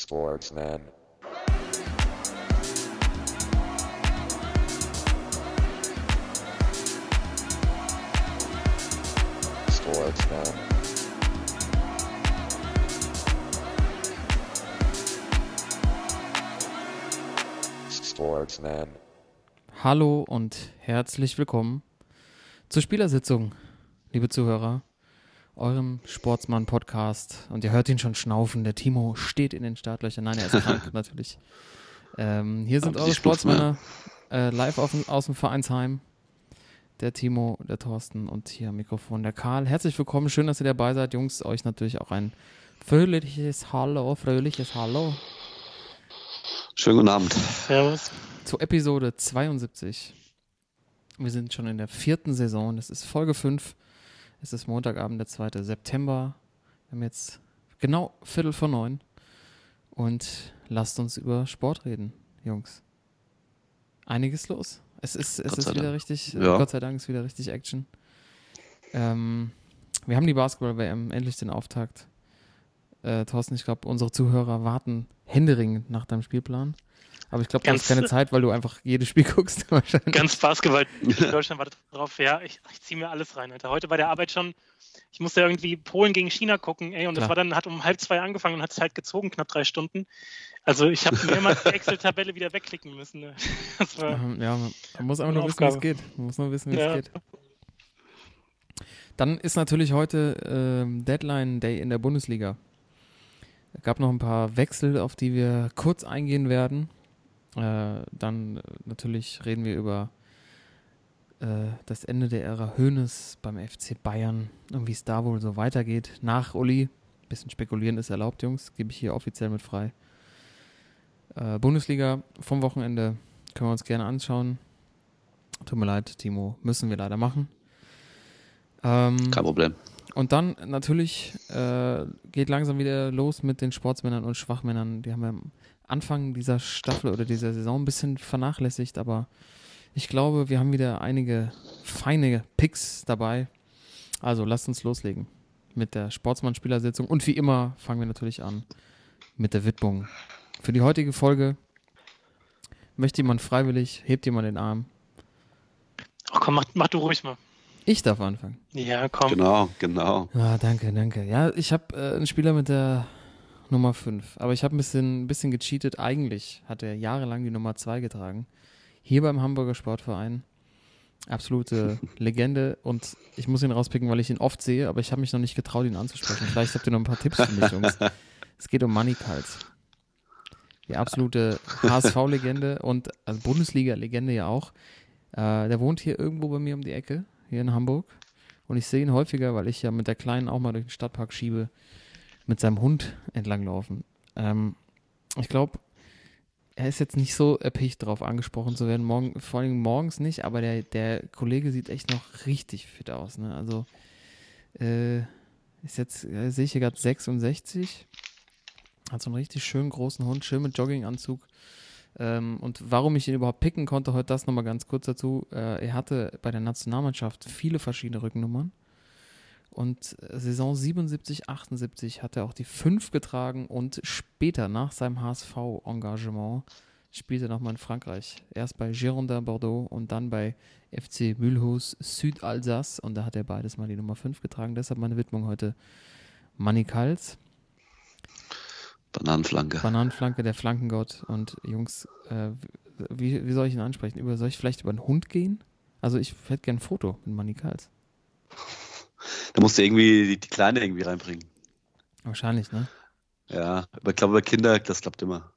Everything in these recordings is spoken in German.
Sportsman. Sportsman. Sportsman. Hallo und herzlich willkommen zur Spielersitzung, liebe Zuhörer, eurem Sportsmann-Podcast. Und ihr hört ihn schon schnaufen. Der Timo steht in den Startlöchern. Nein, er ist krank natürlich. Ähm, hier sind Aber eure Sportsmänner äh, live auf, aus dem Vereinsheim. Der Timo, der Thorsten und hier am Mikrofon der Karl. Herzlich willkommen, schön, dass ihr dabei seid. Jungs, euch natürlich auch ein fröhliches Hallo, fröhliches Hallo Schönen guten Abend. Servus. zu Episode 72. Wir sind schon in der vierten Saison. Das ist Folge 5. Es ist Montagabend, der 2. September. Wir haben jetzt genau Viertel vor neun. Und lasst uns über Sport reden, Jungs. Einiges los. Es ist, es ist wieder Dank. richtig, äh, Ja. Gott sei Dank ist wieder richtig Action. Ähm, wir haben die Basketball-WM, endlich den Auftakt. Äh, Thorsten, ich glaube, unsere Zuhörer warten händeringend nach deinem Spielplan. Aber ich glaube, du hast keine Zeit, weil du einfach jedes Spiel guckst. Wahrscheinlich. Ganz Basketball in Deutschland wartet drauf. Ja, ich, ich ziehe mir alles rein, Alter. Heute bei der Arbeit schon, ich musste irgendwie Polen gegen China gucken, ey, und das Klar. war dann, hat um halb zwei angefangen und hat es halt gezogen, knapp drei Stunden. Also ich habe mehrmals die Excel-Tabelle wieder wegklicken müssen. Ne? Das war, Ähm, Ja, man muss einfach nur wissen, wie es geht. Man muss nur wissen, wie es Ja. geht. Dann ist natürlich heute ähm, Deadline Day in der Bundesliga. Es gab noch ein paar Wechsel, auf die wir kurz eingehen werden. Äh, dann natürlich reden wir über äh, das Ende der Ära Hoeneß beim FC Bayern und wie es da wohl so weitergeht. Nach Uli. Bisschen spekulieren ist erlaubt, Jungs. Gebe ich hier offiziell mit frei. Äh, Bundesliga vom Wochenende können wir uns gerne anschauen. Tut mir leid, Timo, müssen wir leider machen. Ähm, Kein Problem. und dann natürlich äh, geht langsam wieder los mit den Sportsmännern und Schwachmännern. Die haben wir Anfang dieser Staffel oder dieser Saison ein bisschen vernachlässigt, aber ich glaube, wir haben wieder einige feine Picks dabei. Also lasst uns loslegen mit der Sportsmann-Spielersitzung. Und wie immer fangen wir natürlich an mit der Widmung. Für die heutige Folge möchte jemand freiwillig, hebt jemand den Arm. oh komm, mach, mach du ruhig mal. Ich darf anfangen. Ja, komm. Genau, genau. Ah, danke, danke. Ja, ich habe äh, einen Spieler mit der Nummer 5, aber ich habe ein bisschen, ein bisschen gecheatet. Eigentlich hat er jahrelang die Nummer 2 getragen. Hier beim Hamburger Sportverein. Absolute Legende und ich muss ihn rauspicken, weil ich ihn oft sehe, aber ich habe mich noch nicht getraut, ihn anzusprechen. Vielleicht habt ihr noch ein paar Tipps für mich, Jungs. Es geht um Money Kals. Die absolute HSV-Legende und also Bundesliga-Legende ja auch. Äh, der wohnt hier irgendwo bei mir um die Ecke, hier in Hamburg. Und ich sehe ihn häufiger, weil ich ja mit der Kleinen auch mal durch den Stadtpark schiebe, mit seinem Hund entlanglaufen. Ähm, ich glaube, er ist jetzt nicht so erpicht drauf angesprochen zu werden, morgen, vor allem morgens nicht, aber der, der Kollege sieht echt noch richtig fit aus. Ne? Also äh, ist jetzt, äh, sehe ich hier gerade 66, hat so einen richtig schönen großen Hund, schön mit Jogginganzug. Ähm, und warum ich ihn überhaupt picken konnte, heute das nochmal ganz kurz dazu. Äh, er hatte bei der Nationalmannschaft viele verschiedene Rückennummern. Und äh, Saison 77, 78 hat er auch die 5 getragen und später nach seinem HSV-Engagement spielte er nochmal in Frankreich. Erst bei Girondin Bordeaux und dann bei FC Mulhouse Südalsace und da hat er beides mal die Nummer 5 getragen. Deshalb meine Widmung heute Manny Kals. Bananenflanke. Bananenflanke, der Flankengott. Und Jungs, äh, wie, wie soll ich ihn ansprechen? Über, soll ich vielleicht über einen Hund gehen? Also ich hätte gern ein Foto mit Manny Kals. Da musst du irgendwie die, die Kleine irgendwie reinbringen. Wahrscheinlich, ne? Ja, aber ich glaube, bei Kinder, das klappt immer.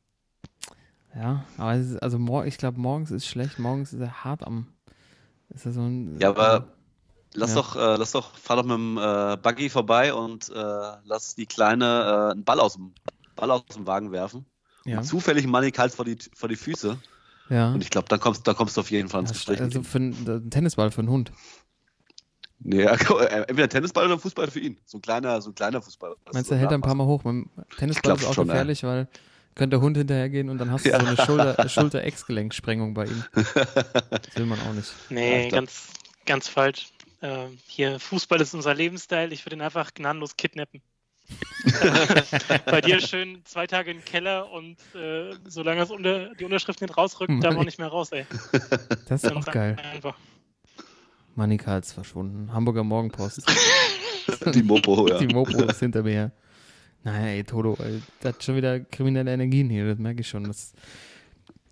Ja, aber es ist, also mor ich glaube, morgens ist schlecht. Morgens ist er hart am. Ist er so ein. Ja, aber lass Ja. doch, äh, lass doch, fahr doch mit dem äh, Buggy vorbei und äh, lass die Kleine äh, einen Ball aus dem, Ball aus dem Wagen werfen. ja, Und zufällig Money kalt vor die, vor die Füße. ja. Und ich glaube, da kommst, da kommst du auf jeden Fall ins Ja, Gespräch. also für einen, ein Tennisball für einen Hund. Nee, ja, äh, entweder Tennisball oder Fußball für ihn. So ein kleiner, so ein kleiner Fußball. Meinst du, er hält ein paar Mal hoch? Beim Tennisball ist auch schon, ja. gefährlich, weil könnte der Hund hinterhergehen und dann hast du so eine Schulter- Schulter-Ex-Gelenksprengung bei ihm. Das will man auch nicht. Ja, Nee, glaub- ganz, ganz falsch. Ähm, hier, Fußball ist unser Lebensstil. Ich würde ihn einfach gnadenlos kidnappen. Bei dir schön zwei Tage im Keller und äh, solange es unter, die Unterschrift nicht rausrückt, darf man nicht mehr raus, ey. Das ist Ganz auch geil. Einfach. Manika ist verschwunden. Hamburger Morgenpost. Die Mopo, ja. Die Mopo ist hinter mir. her. Naja, ey, Toto, ey, das hat schon wieder kriminelle Energien hier, das merke ich schon. Das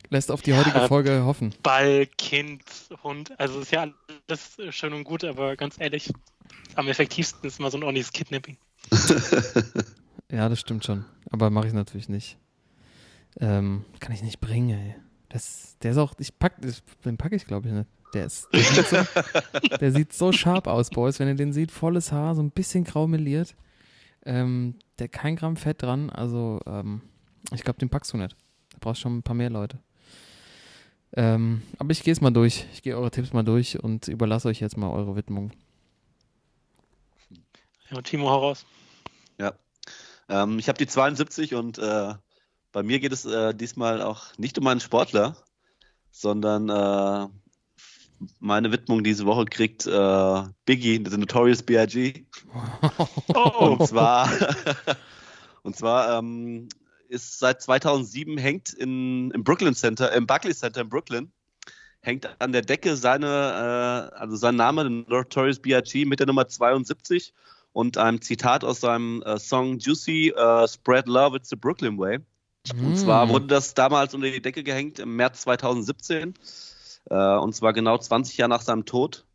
lässt auf die heutige Ja. Folge hoffen. Ball, Kind, Hund, also ist ja alles schön und gut, aber ganz ehrlich, am effektivsten ist mal so ein ordentliches Kidnapping. Ja, das stimmt schon. Aber mache ich natürlich nicht. Ähm, kann ich nicht bringen, ey. Das, der ist auch, ich pack, das- den packe ich glaube ich nicht. Der ist, der sieht, so, der sieht so scharf aus, Boys. Wenn ihr den seht, volles Haar, so ein bisschen grau meliert. Ähm, der kein Gramm Fett dran. Also, ähm, ich glaube, den packst du nicht. Da brauchst schon ein paar mehr Leute. Ähm, aber ich gehe es mal durch. Ich gehe eure Tipps mal durch und überlasse euch jetzt mal eure Widmung. Ja, Timo, hau raus. Ähm, ich habe die 72 und äh, bei mir geht es äh, diesmal auch nicht um einen Sportler, sondern äh, meine Widmung diese Woche kriegt äh, Biggie, The Notorious B.I.G. Oh, Und zwar, und zwar ähm, ist seit 2007 hängt in, im Brooklyn Center, im Barclays Center in Brooklyn, hängt an der Decke seine, äh, also sein Name, The Notorious B.I.G. mit der Nummer 72 und einem Zitat aus seinem äh, Song Juicy, äh, Spread Love, It's the Brooklyn Way. Und zwar Mm. wurde das damals unter die Decke gehängt im März 2017. Äh, und zwar genau 20 Jahre nach seinem Tod.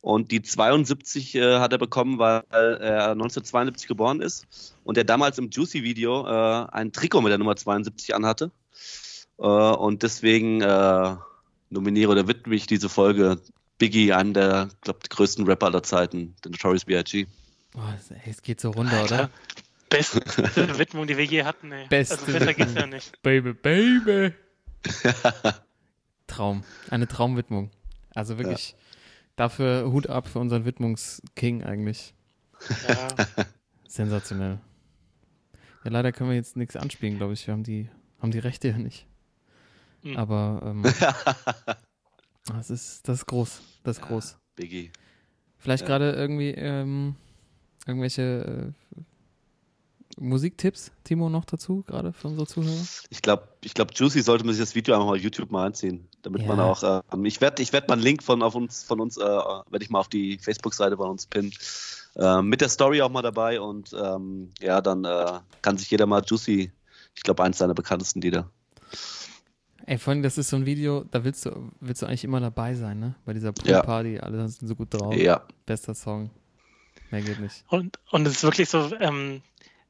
Und die 72 äh, hat er bekommen, weil er 1972 geboren ist. Und er damals im Juicy-Video äh, ein Trikot mit der Nummer 72 anhatte. Äh, und deswegen äh, nominiere oder widme ich diese Folge Biggie, einem der, glaube größten Rapper aller Zeiten, den Notorious B.I.G. Boah, es- geht so runter, Alter. oder? beste Widmung, die wir je hatten, ey. Beste also besser geht's ja nicht. Baby, Baby. Traum. Eine Traumwidmung. Also wirklich dafür Hut ab für unseren Widmungsking eigentlich. Ja, Sensationell. Ja, leider können wir jetzt nichts anspielen, glaube ich. Wir haben die, haben die Rechte ja nicht. Hm. Aber ähm, das, ist, das ist groß. Das ist Ja. groß. Biggie. Vielleicht Ja. gerade irgendwie ähm, irgendwelche äh, Musiktipps, Timo, noch dazu, gerade für unsere Zuhörer? Ich glaube, ich glaub, Juicy sollte man sich das Video einfach mal auf YouTube mal einziehen, damit Ja. man auch. ähm, ich werde ich werd mal einen Link von auf uns, von uns, äh, werde ich mal auf die Facebook-Seite bei uns pinnen. Ähm, mit der Story auch mal dabei und ähm, ja, dann äh, kann sich jeder mal Juicy, ich glaube, eins seiner bekanntesten Lieder. Ey, vor allem, das ist so ein Video, da willst du, willst du eigentlich immer dabei sein, ne? Bei dieser Ja. Poolparty, alle sind so gut drauf. Ja, Bester Song. Mehr geht nicht. und, und es ist wirklich so, ähm,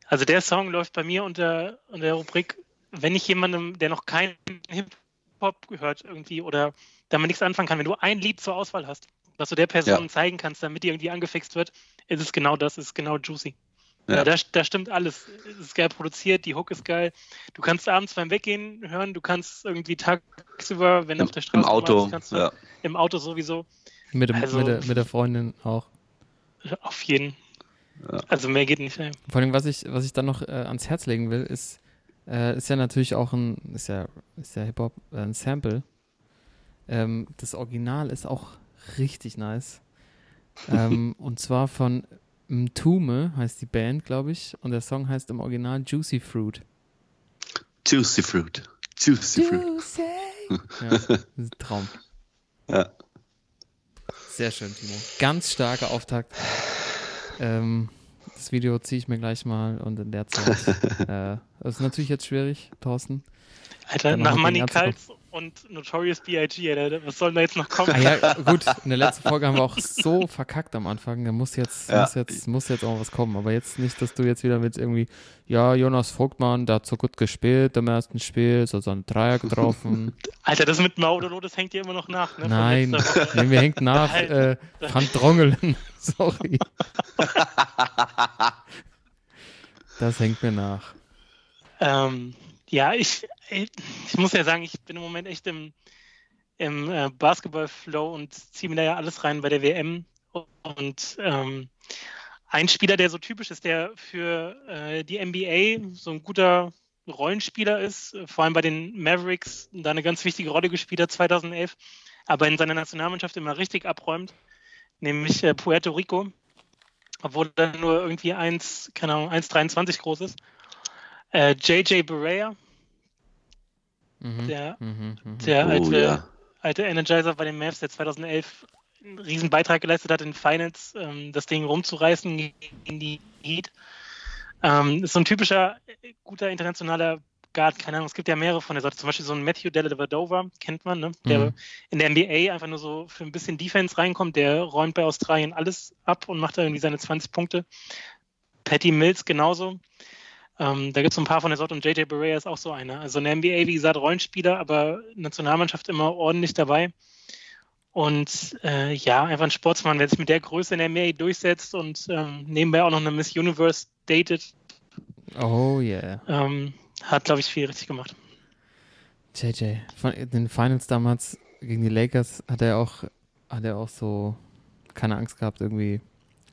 also der Song läuft bei mir unter, unter der Rubrik, wenn ich jemandem, der noch keinen Hip-Hop gehört irgendwie oder damit nichts anfangen kann, wenn du ein Lied zur Auswahl hast, was du der Person Ja. zeigen kannst, damit die irgendwie angefixt wird, ist es genau das, ist genau Juicy. Ja. Ja. da, da stimmt alles. Es ist geil produziert, die Hook ist geil. Du kannst abends beim Weggehen hören, du kannst irgendwie tagsüber, wenn du im, auf der Straße im Auto. warst, kannst du Ja. im Auto sowieso. Mit, dem, Also- mit, der, mit der Freundin auch. Auf jeden. Ja. Also mehr geht nicht. Ey. Vor allem, was ich, was ich dann noch äh, ans Herz legen will, ist, äh, ist ja natürlich auch ein, ist ja, ist ja Hip-Hop, äh, ein Sample. Ähm, das Original ist auch richtig nice. ähm, und zwar von Mtume heißt die Band, glaube ich. Und der Song heißt im Original Juicy Fruit. Juicy Fruit. Juicy Fruit. Juicy. ja, Traum. Ja. Sehr schön, Timo. Ganz starker Auftakt. Ähm, das Video ziehe ich mir gleich mal und in der Zeit. äh, das ist natürlich jetzt schwierig, Thorsten. Alter, nach Money Cults und Notorious B.I.G., was soll da jetzt noch kommen? Ah ja, gut, in der letzten Folge haben wir auch so verkackt am Anfang. Da muss jetzt, Ja. muss jetzt, muss jetzt auch was kommen. Aber jetzt nicht, dass du jetzt wieder mit irgendwie, ja, Jonas Vogtmann, der hat so gut gespielt im ersten Spiel, so, so einen Dreier getroffen. Alter, das mit Maudolo, das hängt dir immer noch nach, ne? Nein, nee, mir hängt nach äh, Van Drongelen. Sorry. Das hängt mir nach. Ähm, ja, ich, ich muss ja sagen, ich bin im Moment echt im, im äh, Basketball-Flow und ziehe mir da ja alles rein bei der WM. Und ähm, ein Spieler, der so typisch ist, der für äh, die NBA so ein guter Rollenspieler ist, äh, vor allem bei den Mavericks da eine ganz wichtige Rolle gespielt hat 2011, aber in seiner Nationalmannschaft immer richtig abräumt, nämlich äh, Puerto Rico. obwohl er nur irgendwie 1, keine Ahnung, 1,23 groß ist. Äh, JJ Barea, Mhm. der, Mhm, mhm. der Oh, alte, ja. alte Energizer bei den Mavs, der 2011 einen riesen Beitrag geleistet hat in Finals, ähm, das Ding rumzureißen gegen die Heat. Ähm, ist so ein typischer äh, guter internationaler Guard, keine Ahnung, es gibt ja mehrere von der Sorte, zum Beispiel so ein Matthew Dellavedova, kennt man, ne? der Mhm. in der NBA einfach nur so für ein bisschen Defense reinkommt, der räumt bei Australien alles ab und macht da irgendwie seine 20 Punkte. Patty Mills genauso. Ähm, da gibt es ein paar von der Sorte und JJ Barea ist auch so einer. Also in der NBA, wie gesagt, Rollenspieler, aber Nationalmannschaft immer ordentlich dabei. Und äh, ja, einfach ein Sportsmann, wer sich mit der Größe in der NBA durchsetzt und ähm, nebenbei auch noch eine Miss Universe datet, Oh yeah. ähm, hat, glaube ich, viel richtig gemacht. JJ. Von in den Finals damals gegen die Lakers hat er auch, hat er auch so keine Angst gehabt, irgendwie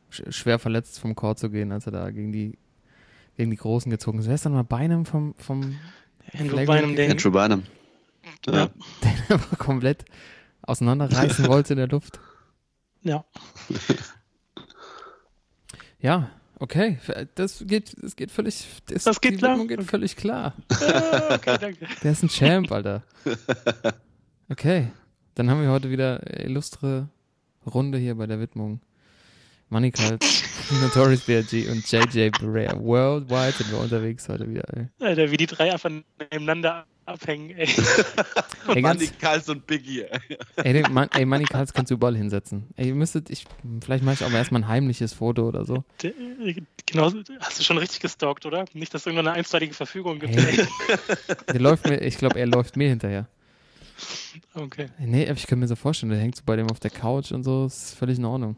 sch schwer verletzt vom Court zu gehen, als er da gegen die, gegen die Großen gezogen. Wer ist dann mal Beinem vom, vom Andrew Flagrant Bynum, den, Andrew Bynum. Ja. Ja. den er aber komplett auseinanderreißen wollte in der Luft? ja, Ja, okay. Das geht, das geht völlig. Das, Das geht die klar? Widmung geht Okay. völlig klar. Okay, danke. Der ist ein Champ, Alter. Okay. Dann haben wir heute wieder illustre Runde hier bei der Widmung. Money Cult, Notorious B.I.G. und JJ Barea. Worldwide sind wir unterwegs heute wieder. Ey. Alter, wie die drei einfach nebeneinander abhängen, ey. Ey, Manny Kals und Biggie. Ey, den Mon ey Money Cults kannst du überall hinsetzen. Ey, ihr müsstet, ich, vielleicht mache ich auch mal erstmal ein heimliches Foto oder so. Der- Genau, hast du schon richtig gestalkt, oder? Nicht, dass es irgendwann eine einstweilige Verfügung gibt. Ey. Der läuft mir, ich glaube, er läuft mir hinterher. Okay. Ey, Nee, aber ich kann mir so vorstellen, der hängt so bei dem auf der Couch und so, ist völlig in Ordnung.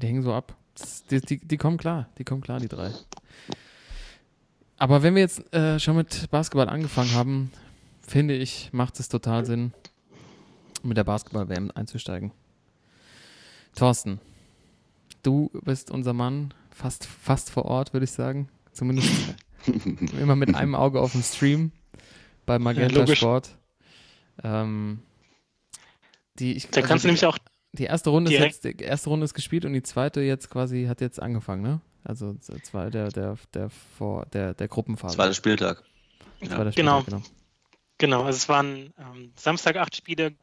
Die hängen so ab. Die, die, die kommen klar, die kommen klar, die drei. Aber wenn wir jetzt äh, schon mit Basketball angefangen haben, finde ich, macht es total Sinn, mit der Basketball-WM einzusteigen. Thorsten, du bist unser Mann, fast, fast vor Ort, würde ich sagen. Zumindest immer mit einem Auge auf dem Stream bei Magenta logisch. Sport. Ähm, die, ich, Da also kannst du die, nämlich auch die erste Runde ist jetzt, die erste Runde ist gespielt und die zweite jetzt quasi hat jetzt angefangen, ne? Also war der der der vor der der Gruppenphase. Zweiter Spieltag. Ja. der Genau. Spieltag, genau. Genau, also es waren ähm, Samstag acht Spiele,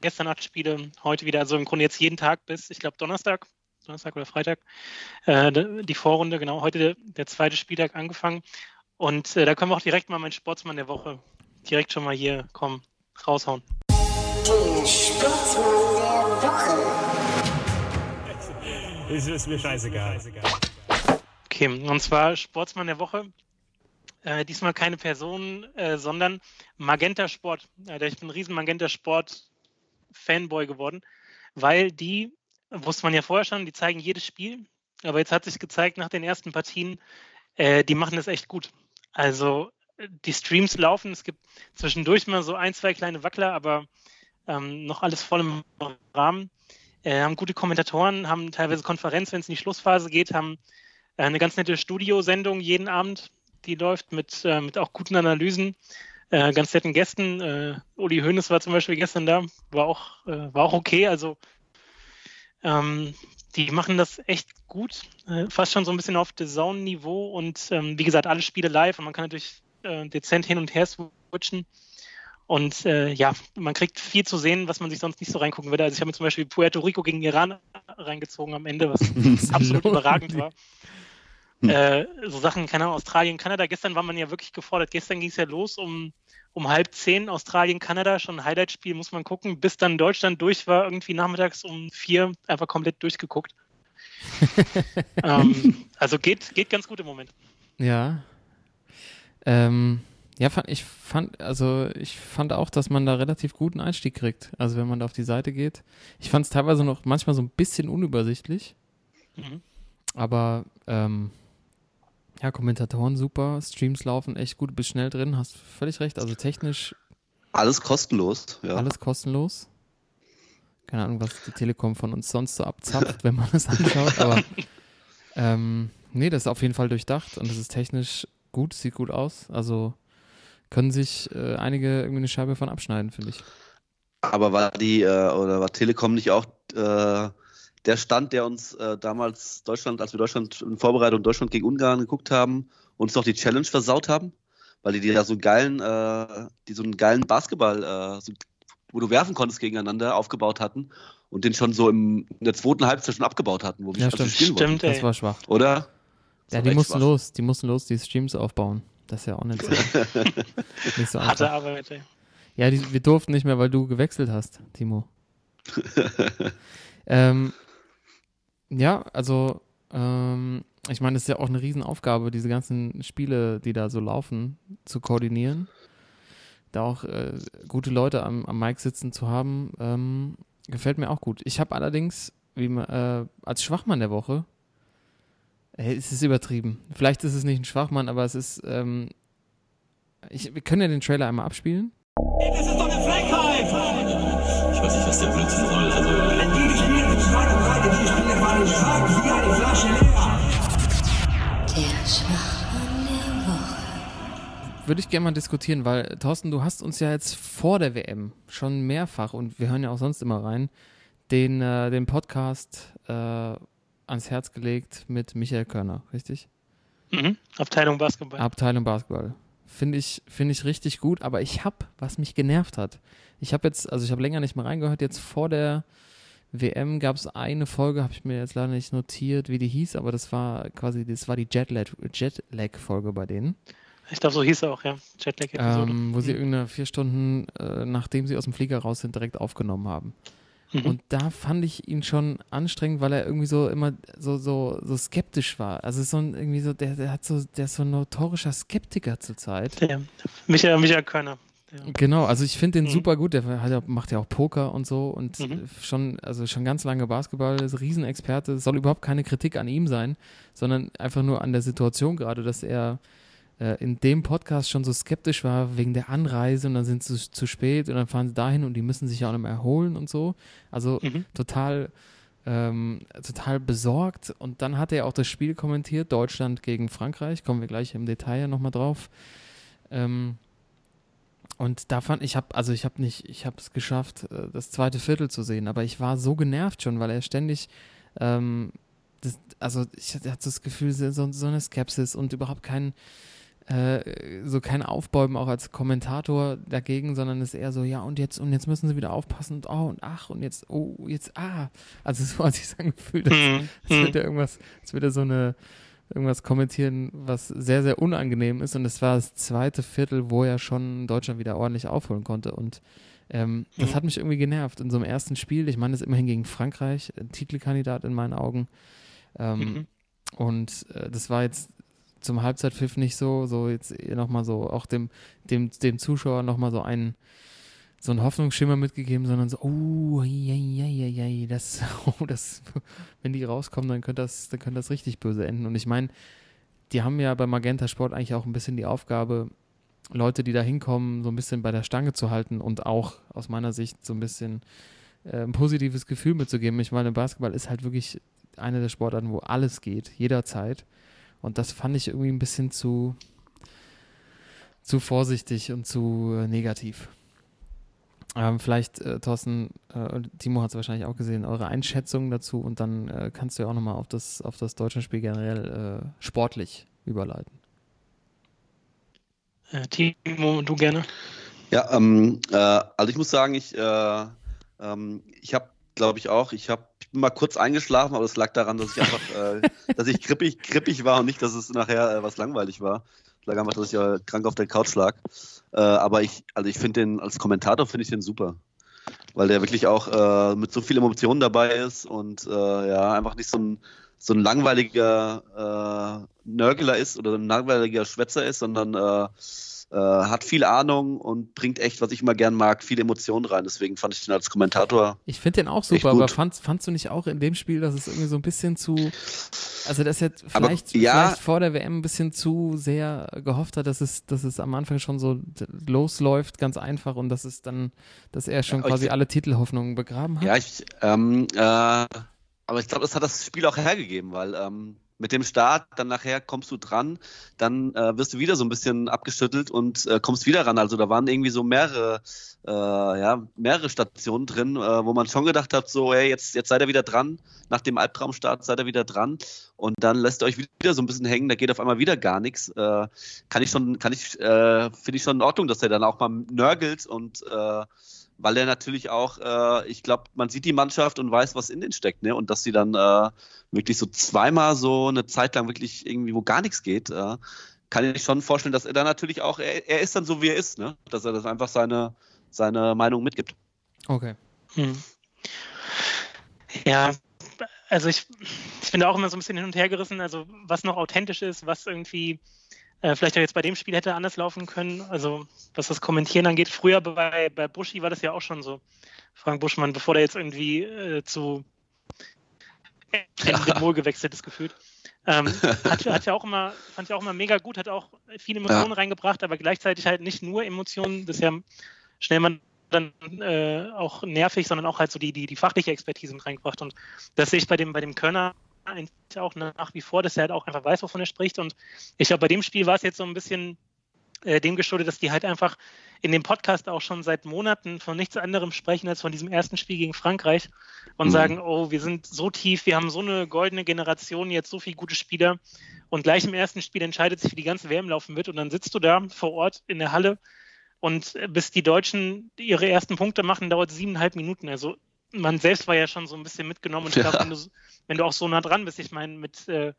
gestern acht Spiele, heute wieder, also im Grunde jetzt jeden Tag bis, ich glaube, Donnerstag, Donnerstag oder Freitag, äh, die Vorrunde, genau, heute der, der zweite Spieltag angefangen. Und äh, da können wir auch direkt mal meinen Sportsmann der Woche direkt schon mal hier kommen, raushauen. Der Sportsmann der Woche. Ist, mir scheißegal. Okay, und zwar Sportsmann der Woche. Äh, diesmal keine Person, äh, sondern Magenta Sport. Alter, ich bin ein riesen Magenta Sport Fanboy geworden, weil die, wusste man ja vorher schon, die zeigen jedes Spiel. Aber jetzt hat sich gezeigt nach den ersten Partien, äh, die machen das echt gut. Also äh, die Streams laufen, es gibt zwischendurch mal so ein, zwei kleine Wackler, aber ähm, noch alles voll im Rahmen. Äh, haben gute Kommentatoren, haben teilweise Konferenz, wenn es in die Schlussphase geht, haben äh, eine ganz nette Studiosendung jeden Abend, die läuft mit, äh, mit auch guten Analysen, äh, ganz netten Gästen. Äh, Uli Hoeneß war zum Beispiel gestern da, war auch, äh, war auch okay. Also ähm, die machen das echt gut, fast schon so ein bisschen auf The Zone-Niveau und ähm, wie gesagt, alle Spiele live und man kann natürlich dezent hin und her switchen. Und äh, ja, man kriegt viel zu sehen, was man sich sonst nicht so reingucken würde. Also ich habe mir zum Beispiel Puerto Rico gegen Iran reingezogen am Ende, was absolut überragend war. Äh, so Sachen, keine Ahnung, Australien, Kanada. Gestern war man ja wirklich gefordert. Gestern ging es ja los um, um halb zehn, Australien, Kanada, schon ein Highlight-Spiel, muss man gucken, bis dann Deutschland durch war, irgendwie nachmittags um vier, einfach komplett durchgeguckt. ähm, also geht, geht ganz gut im Moment. Ja. Ähm, ja, fand, ich fand, also ich fand auch, dass man da relativ guten Einstieg kriegt. Also wenn man da auf die Seite geht. Ich fand es teilweise noch manchmal so ein bisschen unübersichtlich. Mhm. Aber ähm, ja, Kommentatoren super, Streams laufen echt gut, bist schnell drin, hast völlig recht. Also technisch Alles kostenlos. Ja. alles kostenlos. Keine Ahnung, was die Telekom von uns sonst so abzapft, wenn man das anschaut, aber ähm, nee, das ist auf jeden Fall durchdacht und das ist technisch gut, sieht gut aus. Also können sich äh, einige irgendwie eine Scheibe von abschneiden, finde ich. Aber war die, äh, oder war Telekom nicht auch äh, der Stand, der uns äh, damals Deutschland, als wir Deutschland in Vorbereitung Deutschland gegen Ungarn geguckt haben, uns noch die Challenge versaut haben, weil die, die da so geilen, äh, die so einen geilen Basketball, äh, so, wo du werfen konntest gegeneinander, aufgebaut hatten und den schon so im, in der zweiten Halbzeit schon abgebaut hatten, wo wir Ja, stimmt. spielen wollten. Stimmt, Das ey. war schwach. Oder? Ja, Das war die mussten schwach. los, die mussten los, die Streams aufbauen. Das ist ja auch nicht so, nicht so Harte einfach. Arbeit, ey. Ja, die, wir durften nicht mehr, weil du gewechselt hast, Timo. ähm, ja, also ähm, ich meine, es ist ja auch eine Riesenaufgabe, diese ganzen Spiele, die da so laufen, zu koordinieren. Da auch äh, gute Leute am, am Mic sitzen zu haben, ähm, gefällt mir auch gut. Ich habe allerdings, wie man, äh, als Schwachmann der Woche, äh, es ist übertrieben. Vielleicht ist es nicht ein Schwachmann, aber es ist, ähm, ich, wir können ja den Trailer einmal abspielen. Das ist doch eine Frechheit! Ich weiß nicht, was der Blödsinn soll. Also, Die Spiele mit zwei und drei, die Spiele waren schwach wie eine Flasche leer. Der Schwachmann der Woche. würde ich gerne mal diskutieren, weil Thorsten, du hast uns ja jetzt vor der WM schon mehrfach und wir hören ja auch sonst immer rein, den, äh, den Podcast äh, ans Herz gelegt mit Michael Körner, richtig? Mhm. Abteilung Basketball. Abteilung Basketball. Finde ich, finde ich richtig gut, aber ich habe, was mich genervt hat. Ich habe jetzt, also ich habe länger nicht mehr reingehört, jetzt vor der WM gab es eine Folge, habe ich mir jetzt leider nicht notiert, wie die hieß, aber das war quasi, das war die Jetlag- Jetlag-Folge bei denen. Ich glaube, so hieß er auch, ja. Jetlag-Episode. ähm, wo sie Mhm. irgendeine vier Stunden, äh, nachdem sie aus dem Flieger raus sind, direkt aufgenommen haben. Mhm. Und da fand ich ihn schon anstrengend, weil er irgendwie so immer so, so, so skeptisch war. Also so ein, irgendwie so, der, der hat so, der ist so ein notorischer Skeptiker zurzeit. Der Michael, Michael Körner. Der, Genau, also ich finde den Mhm. super gut. Der hat ja, macht ja auch Poker und so und Mhm. schon, also schon ganz lange Basketball, ist Riesenexperte. Es soll überhaupt keine Kritik an ihm sein, sondern einfach nur an der Situation gerade, dass er in dem Podcast schon so skeptisch war wegen der Anreise und dann sind sie zu spät und dann fahren sie dahin und die müssen sich ja auch noch mal erholen und so. Also Mhm. total, ähm, total besorgt. Und dann hat er auch das Spiel kommentiert, Deutschland gegen Frankreich. Kommen wir gleich im Detail ja nochmal drauf. Ähm, und da fand ich habe also ich habe nicht ich habe es geschafft äh, das zweite Viertel zu sehen, aber ich war so genervt schon, weil er ständig ähm, das, also ich hatte hatte das Gefühl so, so eine Skepsis und überhaupt kein äh, so kein Aufbäumen auch als Kommentator dagegen, sondern es ist eher so ja und jetzt und jetzt müssen sie wieder aufpassen und oh und ach und jetzt oh jetzt ah also so hat sich so angefühlt, als, Mhm. als würde er irgendwas als würde so eine irgendwas kommentieren, was sehr, sehr unangenehm ist. Und es war das zweite Viertel, wo er schon Deutschland wieder ordentlich aufholen konnte. Und ähm, das Mhm. hat mich irgendwie genervt in so einem ersten Spiel. Ich meine, es immerhin gegen Frankreich, Titelkandidat in meinen Augen. Ähm, Mhm. Und äh, das war jetzt zum Halbzeitpfiff nicht so, so jetzt nochmal so auch dem, dem, dem Zuschauer nochmal so einen so einen Hoffnungsschimmer mitgegeben, sondern so, oh, ja, ja, ja, das, oh, das, wenn die rauskommen, dann könnte das, dann könnte das richtig böse enden. Und ich meine, die haben ja bei Magenta Sport eigentlich auch ein bisschen die Aufgabe, Leute, die da hinkommen, so ein bisschen bei der Stange zu halten und auch aus meiner Sicht so ein bisschen äh, ein positives Gefühl mitzugeben. Ich meine, Basketball ist halt wirklich eine der Sportarten, wo alles geht, jederzeit. Und das fand ich irgendwie ein bisschen zu, zu vorsichtig und zu äh, negativ. Ähm, vielleicht, äh, Thorsten, äh, Timo hat es wahrscheinlich auch gesehen, eure Einschätzung dazu und dann äh, kannst du ja auch nochmal auf das, auf das deutsche Spiel generell äh, sportlich überleiten. Äh, Timo, du gerne. Ja, ähm, äh, also ich muss sagen, ich, äh, ähm, ich habe, glaube ich auch, ich habe, mal kurz eingeschlafen, aber das lag daran, dass ich einfach, äh, dass ich krippig, krippig war und nicht, dass es nachher äh, was langweilig war. Es lag einfach, dass ich äh, krank auf der Couch lag. Äh, aber ich, also ich finde den als Kommentator finde ich den super, weil der wirklich auch äh, mit so viel Emotionen dabei ist und äh, ja einfach nicht so ein so ein langweiliger äh, Nörgler ist oder ein langweiliger Schwätzer ist, sondern äh, hat viel Ahnung und bringt echt, was ich immer gern mag, viele Emotionen rein. Deswegen fand ich den als Kommentator. Ich finde den auch super, aber fandst, fandst du nicht auch in dem Spiel, dass es irgendwie so ein bisschen zu, also dass er Aber, vielleicht, ja. vielleicht vor der WM ein bisschen zu sehr gehofft hat, dass es, dass es am Anfang schon so losläuft, ganz einfach und dass es dann, dass er schon Ja, aber quasi ich- alle Titelhoffnungen begraben hat? Ja, ich, ähm, äh, aber ich glaube, das hat das Spiel auch hergegeben, weil ähm, mit dem Start, dann nachher kommst du dran, dann äh, wirst du wieder so ein bisschen abgeschüttelt und äh, kommst wieder ran. Also da waren irgendwie so mehrere, äh, ja, mehrere Stationen drin, äh, wo man schon gedacht hat, so, ey, jetzt, jetzt seid ihr wieder dran, nach dem Albtraumstart seid ihr wieder dran und dann lässt ihr euch wieder so ein bisschen hängen, da geht auf einmal wieder gar nichts. Äh, kann ich schon, kann ich, äh, finde ich schon in Ordnung, dass er dann auch mal nörgelt und äh, weil er natürlich auch, äh, ich glaube, man sieht die Mannschaft und weiß, was in den steckt, ne? Und dass sie dann äh, wirklich so zweimal so eine Zeit lang wirklich irgendwie, wo gar nichts geht, äh, kann ich schon vorstellen, dass er dann natürlich auch, er, er ist dann so, wie er ist, ne? Dass er das einfach seine, seine Meinung mitgibt. Okay. Hm. Ja, also ich, ich bin da auch immer so ein bisschen hin und her gerissen, also was noch authentisch ist, was irgendwie äh, vielleicht auch jetzt bei dem Spiel hätte anders laufen können. Also was das Kommentieren angeht. Früher bei, bei Buschi war das ja auch schon so. Frank Buschmann, bevor der jetzt irgendwie äh, zu Mol gewechselt ist, gefühlt. Ähm, hat, hat, ja auch immer, fand ich auch immer mega gut, hat auch viele Emotionen ja. reingebracht, aber gleichzeitig halt nicht nur Emotionen, das ist ja schnell man dann äh, auch nervig, sondern auch halt so die, die, die fachliche Expertise mit reingebracht. Und das sehe ich bei dem, bei dem Körner eigentlich auch nach wie vor, dass er halt auch einfach weiß, wovon er spricht. Und ich glaube, bei dem Spiel war es jetzt so ein bisschen äh, dem geschuldet, dass die halt einfach in dem Podcast auch schon seit Monaten von nichts anderem sprechen als von diesem ersten Spiel gegen Frankreich und mhm. sagen, oh, wir sind so tief, wir haben so eine goldene Generation, jetzt so viele gute Spieler und gleich im ersten Spiel entscheidet sich, wie die ganze WM laufen wird und dann sitzt du da vor Ort in der Halle und bis die Deutschen ihre ersten Punkte machen, dauert siebeneinhalb Minuten. Also man selbst war ja schon so ein bisschen mitgenommen und ich glaube, wenn du, wenn du auch so nah dran bist, ich meine, mit, äh,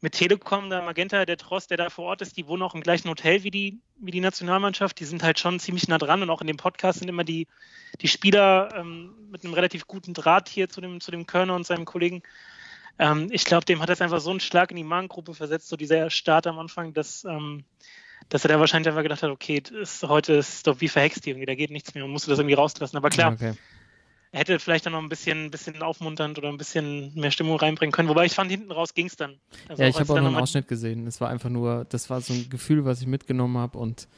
mit Telekom, der Magenta, der Trost, der da vor Ort ist, die wohnen auch im gleichen Hotel wie die, wie die Nationalmannschaft, die sind halt schon ziemlich nah dran und auch in dem Podcast sind immer die, die Spieler ähm, mit einem relativ guten Draht hier zu dem, zu dem Körner und seinem Kollegen. Ähm, ich glaube, dem hat das einfach so einen Schlag in die Mahngruppe versetzt, so dieser Start am Anfang, dass, ähm, dass er da wahrscheinlich einfach gedacht hat, okay, ist, heute ist doch wie verhext irgendwie, da geht nichts mehr und musste das irgendwie rauslassen. Aber klar, okay hätte vielleicht dann noch ein bisschen, ein bisschen aufmunternd oder ein bisschen mehr Stimmung reinbringen können. Wobei ich fand, hinten raus ging es dann. Also ja, ich habe auch noch einen Ausschnitt gesehen. Es war einfach nur, das war so ein Gefühl, was ich mitgenommen habe und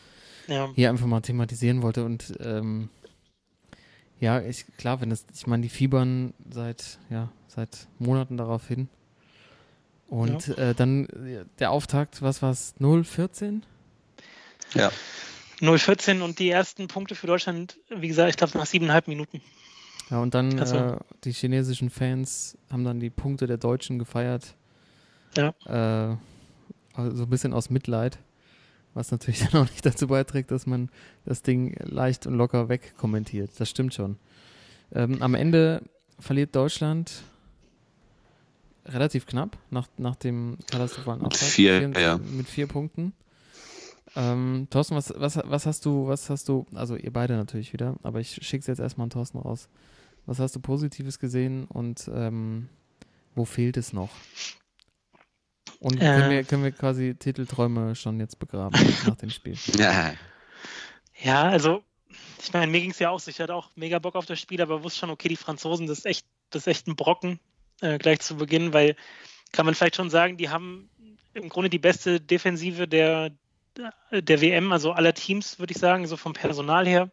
ja. hier einfach mal thematisieren wollte. Und ähm, ja, ich, klar, wenn es, ich meine, die fiebern seit, ja, seit Monaten darauf hin. Und ja. äh, dann der Auftakt, was war es, 0-14? Ja. 0-14 und die ersten Punkte für Deutschland, wie gesagt, ich glaube nach siebeneinhalb Minuten. Ja, und dann äh, die chinesischen Fans haben dann die Punkte der Deutschen gefeiert. Ja. Äh, also ein bisschen aus Mitleid, was natürlich dann auch nicht dazu beiträgt, dass man das Ding leicht und locker wegkommentiert. Das stimmt schon. Ähm, am Ende verliert Deutschland relativ knapp nach, nach dem katastrophalen Abschluss. Vier, ja. Mit vier Punkten. Ähm, Thorsten, was, was, was hast du, was hast du, also ihr beide natürlich wieder, aber ich schicke es jetzt erstmal an Thorsten raus. Was hast du Positives gesehen und ähm, wo fehlt es noch? Und äh, können, wir, können wir quasi Titelträume schon jetzt begraben nach dem Spiel? Ja, ja also ich meine, mir ging es ja auch so, ich hatte auch mega Bock auf das Spiel, aber wusste schon, okay, die Franzosen, das ist echt, das ist echt ein Brocken äh, gleich zu Beginn, weil kann man vielleicht schon sagen, die haben im Grunde die beste Defensive der, der WM, also aller Teams, würde ich sagen, so vom Personal her.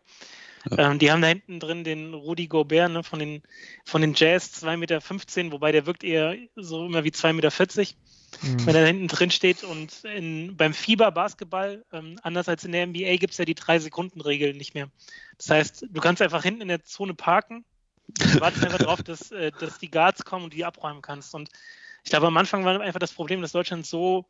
Ähm, die haben da hinten drin den Rudi Gobert ne, von, den, von den Jazz, 2,15 Meter, wobei der wirkt eher so immer wie 2,40 Meter. Mhm. Wenn er da hinten drin steht und in, beim Fieber-Basketball, ähm, anders als in der NBA, gibt es ja die 3-Sekunden-Regel nicht mehr. Das heißt, du kannst einfach hinten in der Zone parken, und wartest einfach darauf, dass, äh, dass die Guards kommen und die abräumen kannst. Und ich glaube, am Anfang war einfach das Problem, dass Deutschland so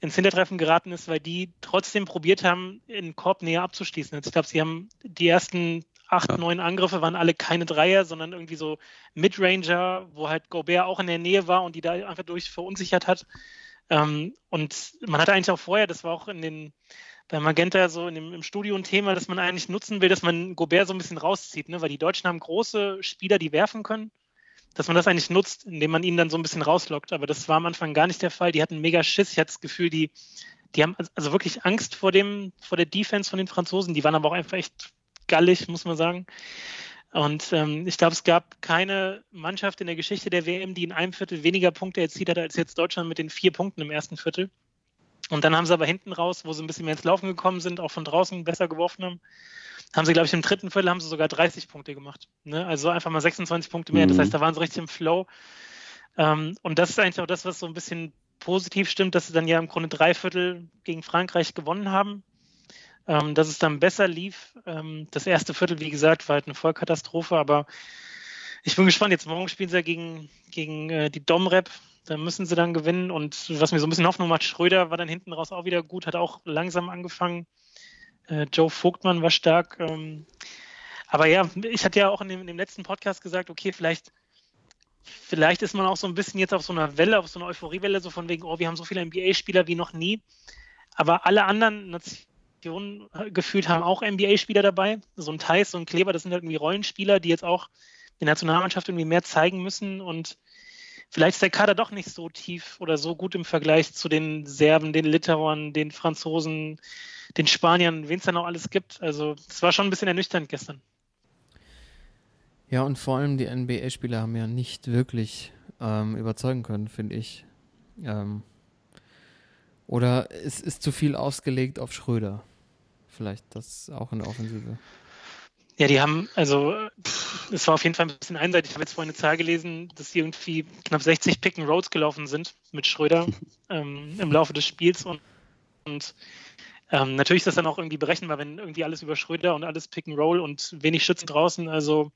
ins Hintertreffen geraten ist, weil die trotzdem probiert haben, in Korb näher abzuschließen. Also ich glaube, sie haben die ersten acht, ja. neun Angriffe waren alle keine Dreier, sondern irgendwie so Midranger, wo halt Gobert auch in der Nähe war und die da einfach durch verunsichert hat. Ähm, und man hatte eigentlich auch vorher, das war auch in den bei Magenta so in dem, im Studio ein Thema, dass man eigentlich nutzen will, dass man Gobert so ein bisschen rauszieht, ne? weil die Deutschen haben große Spieler, die werfen können dass man das eigentlich nutzt, indem man ihn dann so ein bisschen rauslockt. Aber das war am Anfang gar nicht der Fall. Die hatten mega Schiss. Ich hatte das Gefühl, die, die haben also wirklich Angst vor dem, vor der Defense von den Franzosen. Die waren aber auch einfach echt gallig, muss man sagen. Und ähm, ich glaube, es gab keine Mannschaft in der Geschichte der WM, die in einem Viertel weniger Punkte erzielt hat als jetzt Deutschland mit den vier Punkten im ersten Viertel. Und dann haben sie aber hinten raus, wo sie ein bisschen mehr ins Laufen gekommen sind, auch von draußen besser geworfen haben, haben sie, glaube ich, im dritten Viertel haben sie sogar 30 Punkte gemacht. Ne? Also einfach mal 26 Punkte mehr. Mhm. Das heißt, da waren sie richtig im Flow. Ähm, und das ist eigentlich auch das, was so ein bisschen positiv stimmt, dass sie dann ja im Grunde drei Viertel gegen Frankreich gewonnen haben. Ähm, dass es dann besser lief. Ähm, das erste Viertel, wie gesagt, war halt eine Vollkatastrophe, aber ich bin gespannt. Jetzt morgen spielen sie ja gegen, gegen äh, die Domrep. Da müssen sie dann gewinnen. Und was mir so ein bisschen Hoffnung macht, Schröder war dann hinten raus auch wieder gut, hat auch langsam angefangen. Äh, Joe Vogtmann war stark. Ähm, aber ja, ich hatte ja auch in dem, in dem letzten Podcast gesagt, okay, vielleicht vielleicht ist man auch so ein bisschen jetzt auf so einer Welle, auf so einer Euphoriewelle, so von wegen, oh, wir haben so viele NBA-Spieler wie noch nie. Aber alle anderen Nationen äh, gefühlt haben auch NBA-Spieler dabei. So ein Thais, so ein Kleber, das sind halt irgendwie Rollenspieler, die jetzt auch der Nationalmannschaft irgendwie mehr zeigen müssen. Und vielleicht ist der Kader doch nicht so tief oder so gut im Vergleich zu den Serben, den Litauern, den Franzosen, den Spaniern, wen es da noch alles gibt. Also, es war schon ein bisschen ernüchternd gestern. Ja, und vor allem die NBA-Spieler haben ja nicht wirklich ähm, überzeugen können, finde ich. Ähm, oder es ist zu viel ausgelegt auf Schröder. Vielleicht das auch in der Offensive. Ja, die haben, also es war auf jeden Fall ein bisschen einseitig. Ich habe jetzt vorhin eine Zahl gelesen, dass irgendwie knapp 60 Pick and Roads gelaufen sind mit Schröder ähm, im Laufe des Spiels. Und, und ähm, natürlich ist das dann auch irgendwie berechenbar, wenn irgendwie alles über Schröder und alles Pick and Roll und wenig Schützen draußen. Also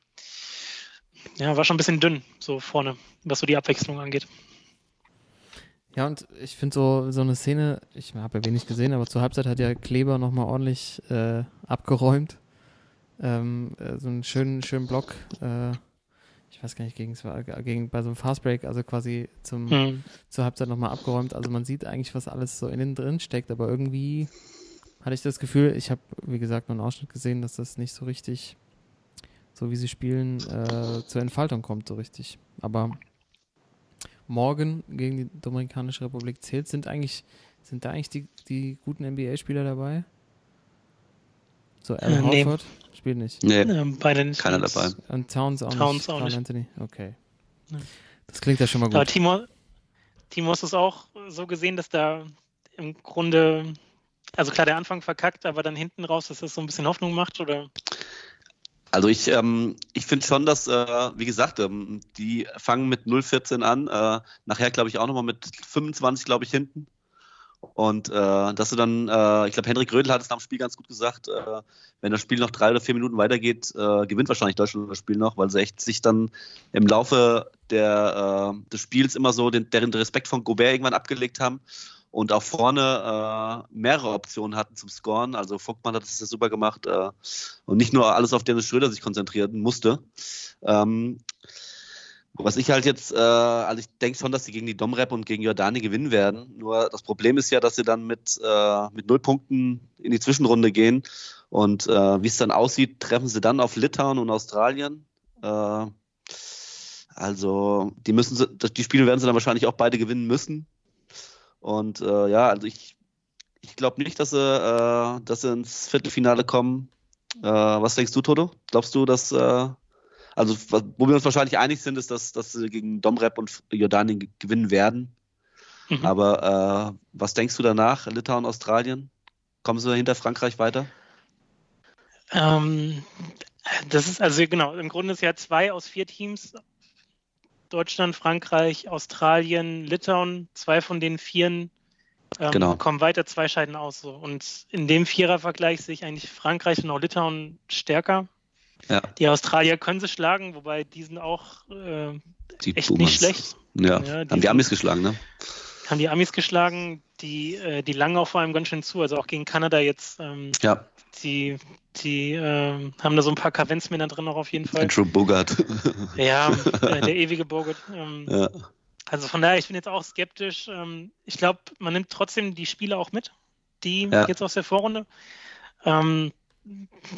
ja, war schon ein bisschen dünn so vorne, was so die Abwechslung angeht. Ja, und ich finde so, so eine Szene, ich habe ja wenig gesehen, aber zur Halbzeit hat ja Kleber nochmal ordentlich äh, abgeräumt. Ähm, äh, so einen schönen, schönen Block, äh, ich weiß gar nicht, gegen, gegen bei so einem Fastbreak, also quasi zum, hm. zur Halbzeit nochmal abgeräumt. Also man sieht eigentlich, was alles so innen drin steckt, aber irgendwie hatte ich das Gefühl, ich habe, wie gesagt, nur einen Ausschnitt gesehen, dass das nicht so richtig so wie sie spielen, äh, zur Entfaltung kommt, so richtig. Aber morgen gegen die Dominikanische Republik zählt, sind eigentlich, sind da eigentlich die, die guten NBA-Spieler dabei? So, Al äh, nee. Horford spielt nicht. Nee, ähm, beide nicht. Keiner dabei. Und Towns auch Towns nicht. Auch nicht. Anthony, okay. Ja. Das klingt ja schon mal gut. Aber Timo, Timo ist es auch so gesehen, dass da im Grunde, also klar, der Anfang verkackt, aber dann hinten raus, dass das so ein bisschen Hoffnung macht, oder? Also ich, ähm, ich finde schon, dass, äh, wie gesagt, ähm, die fangen mit 0,14 an, äh, nachher glaube ich auch nochmal mit 25, glaube ich, hinten. Und äh, dass du dann, äh, ich glaube, Henrik Rödel hat es nach dem Spiel ganz gut gesagt, äh, wenn das Spiel noch drei oder vier Minuten weitergeht, äh, gewinnt wahrscheinlich Deutschland das Spiel noch, weil sie echt sich dann im Laufe der, äh, des Spiels immer so den, deren Respekt von Gobert irgendwann abgelegt haben und auch vorne äh, mehrere Optionen hatten zum Scoren. Also Vogtmann hat es ja super gemacht äh, und nicht nur alles auf Dennis Schröder sich konzentrieren musste. Ähm, was ich halt jetzt, äh, also ich denke schon, dass sie gegen die Domrep und gegen Jordani gewinnen werden. Nur das Problem ist ja, dass sie dann mit, äh, mit null Punkten in die Zwischenrunde gehen. Und äh, wie es dann aussieht, treffen sie dann auf Litauen und Australien. Äh, also die müssen sie, die Spiele werden sie dann wahrscheinlich auch beide gewinnen müssen. Und äh, ja, also ich, ich glaube nicht, dass sie, äh, dass sie ins Viertelfinale kommen. Äh, was denkst du, Toto? Glaubst du, dass, äh, also wo wir uns wahrscheinlich einig sind, ist, dass, dass sie gegen Domrep und Jordanien gewinnen werden. Mhm. Aber äh, was denkst du danach, Litauen, Australien? Kommen sie hinter Frankreich weiter? Ähm, das ist also genau, im Grunde ist ja zwei aus vier Teams Deutschland, Frankreich, Australien, Litauen, zwei von den Vieren ähm, genau. kommen weiter, zwei scheiden aus. So. Und in dem Vierervergleich sehe ich eigentlich Frankreich und auch Litauen stärker. Ja. Die Australier können sie schlagen, wobei die sind auch äh, echt Boomers. nicht schlecht. Ja, ja die haben die Amis geschlagen, ne? Haben die Amis geschlagen, die, äh, die langen auch vor allem ganz schön zu, also auch gegen Kanada jetzt. Ähm, ja. Die, die äh, haben da so ein paar Kavenzmänner drin noch auf jeden Fall. Andrew Bogart. ja, äh, der ewige Bogart. Ähm, ja. Also von daher, ich bin jetzt auch skeptisch. Ähm, ich glaube, man nimmt trotzdem die Spiele auch mit, die ja. jetzt aus der Vorrunde. Ähm,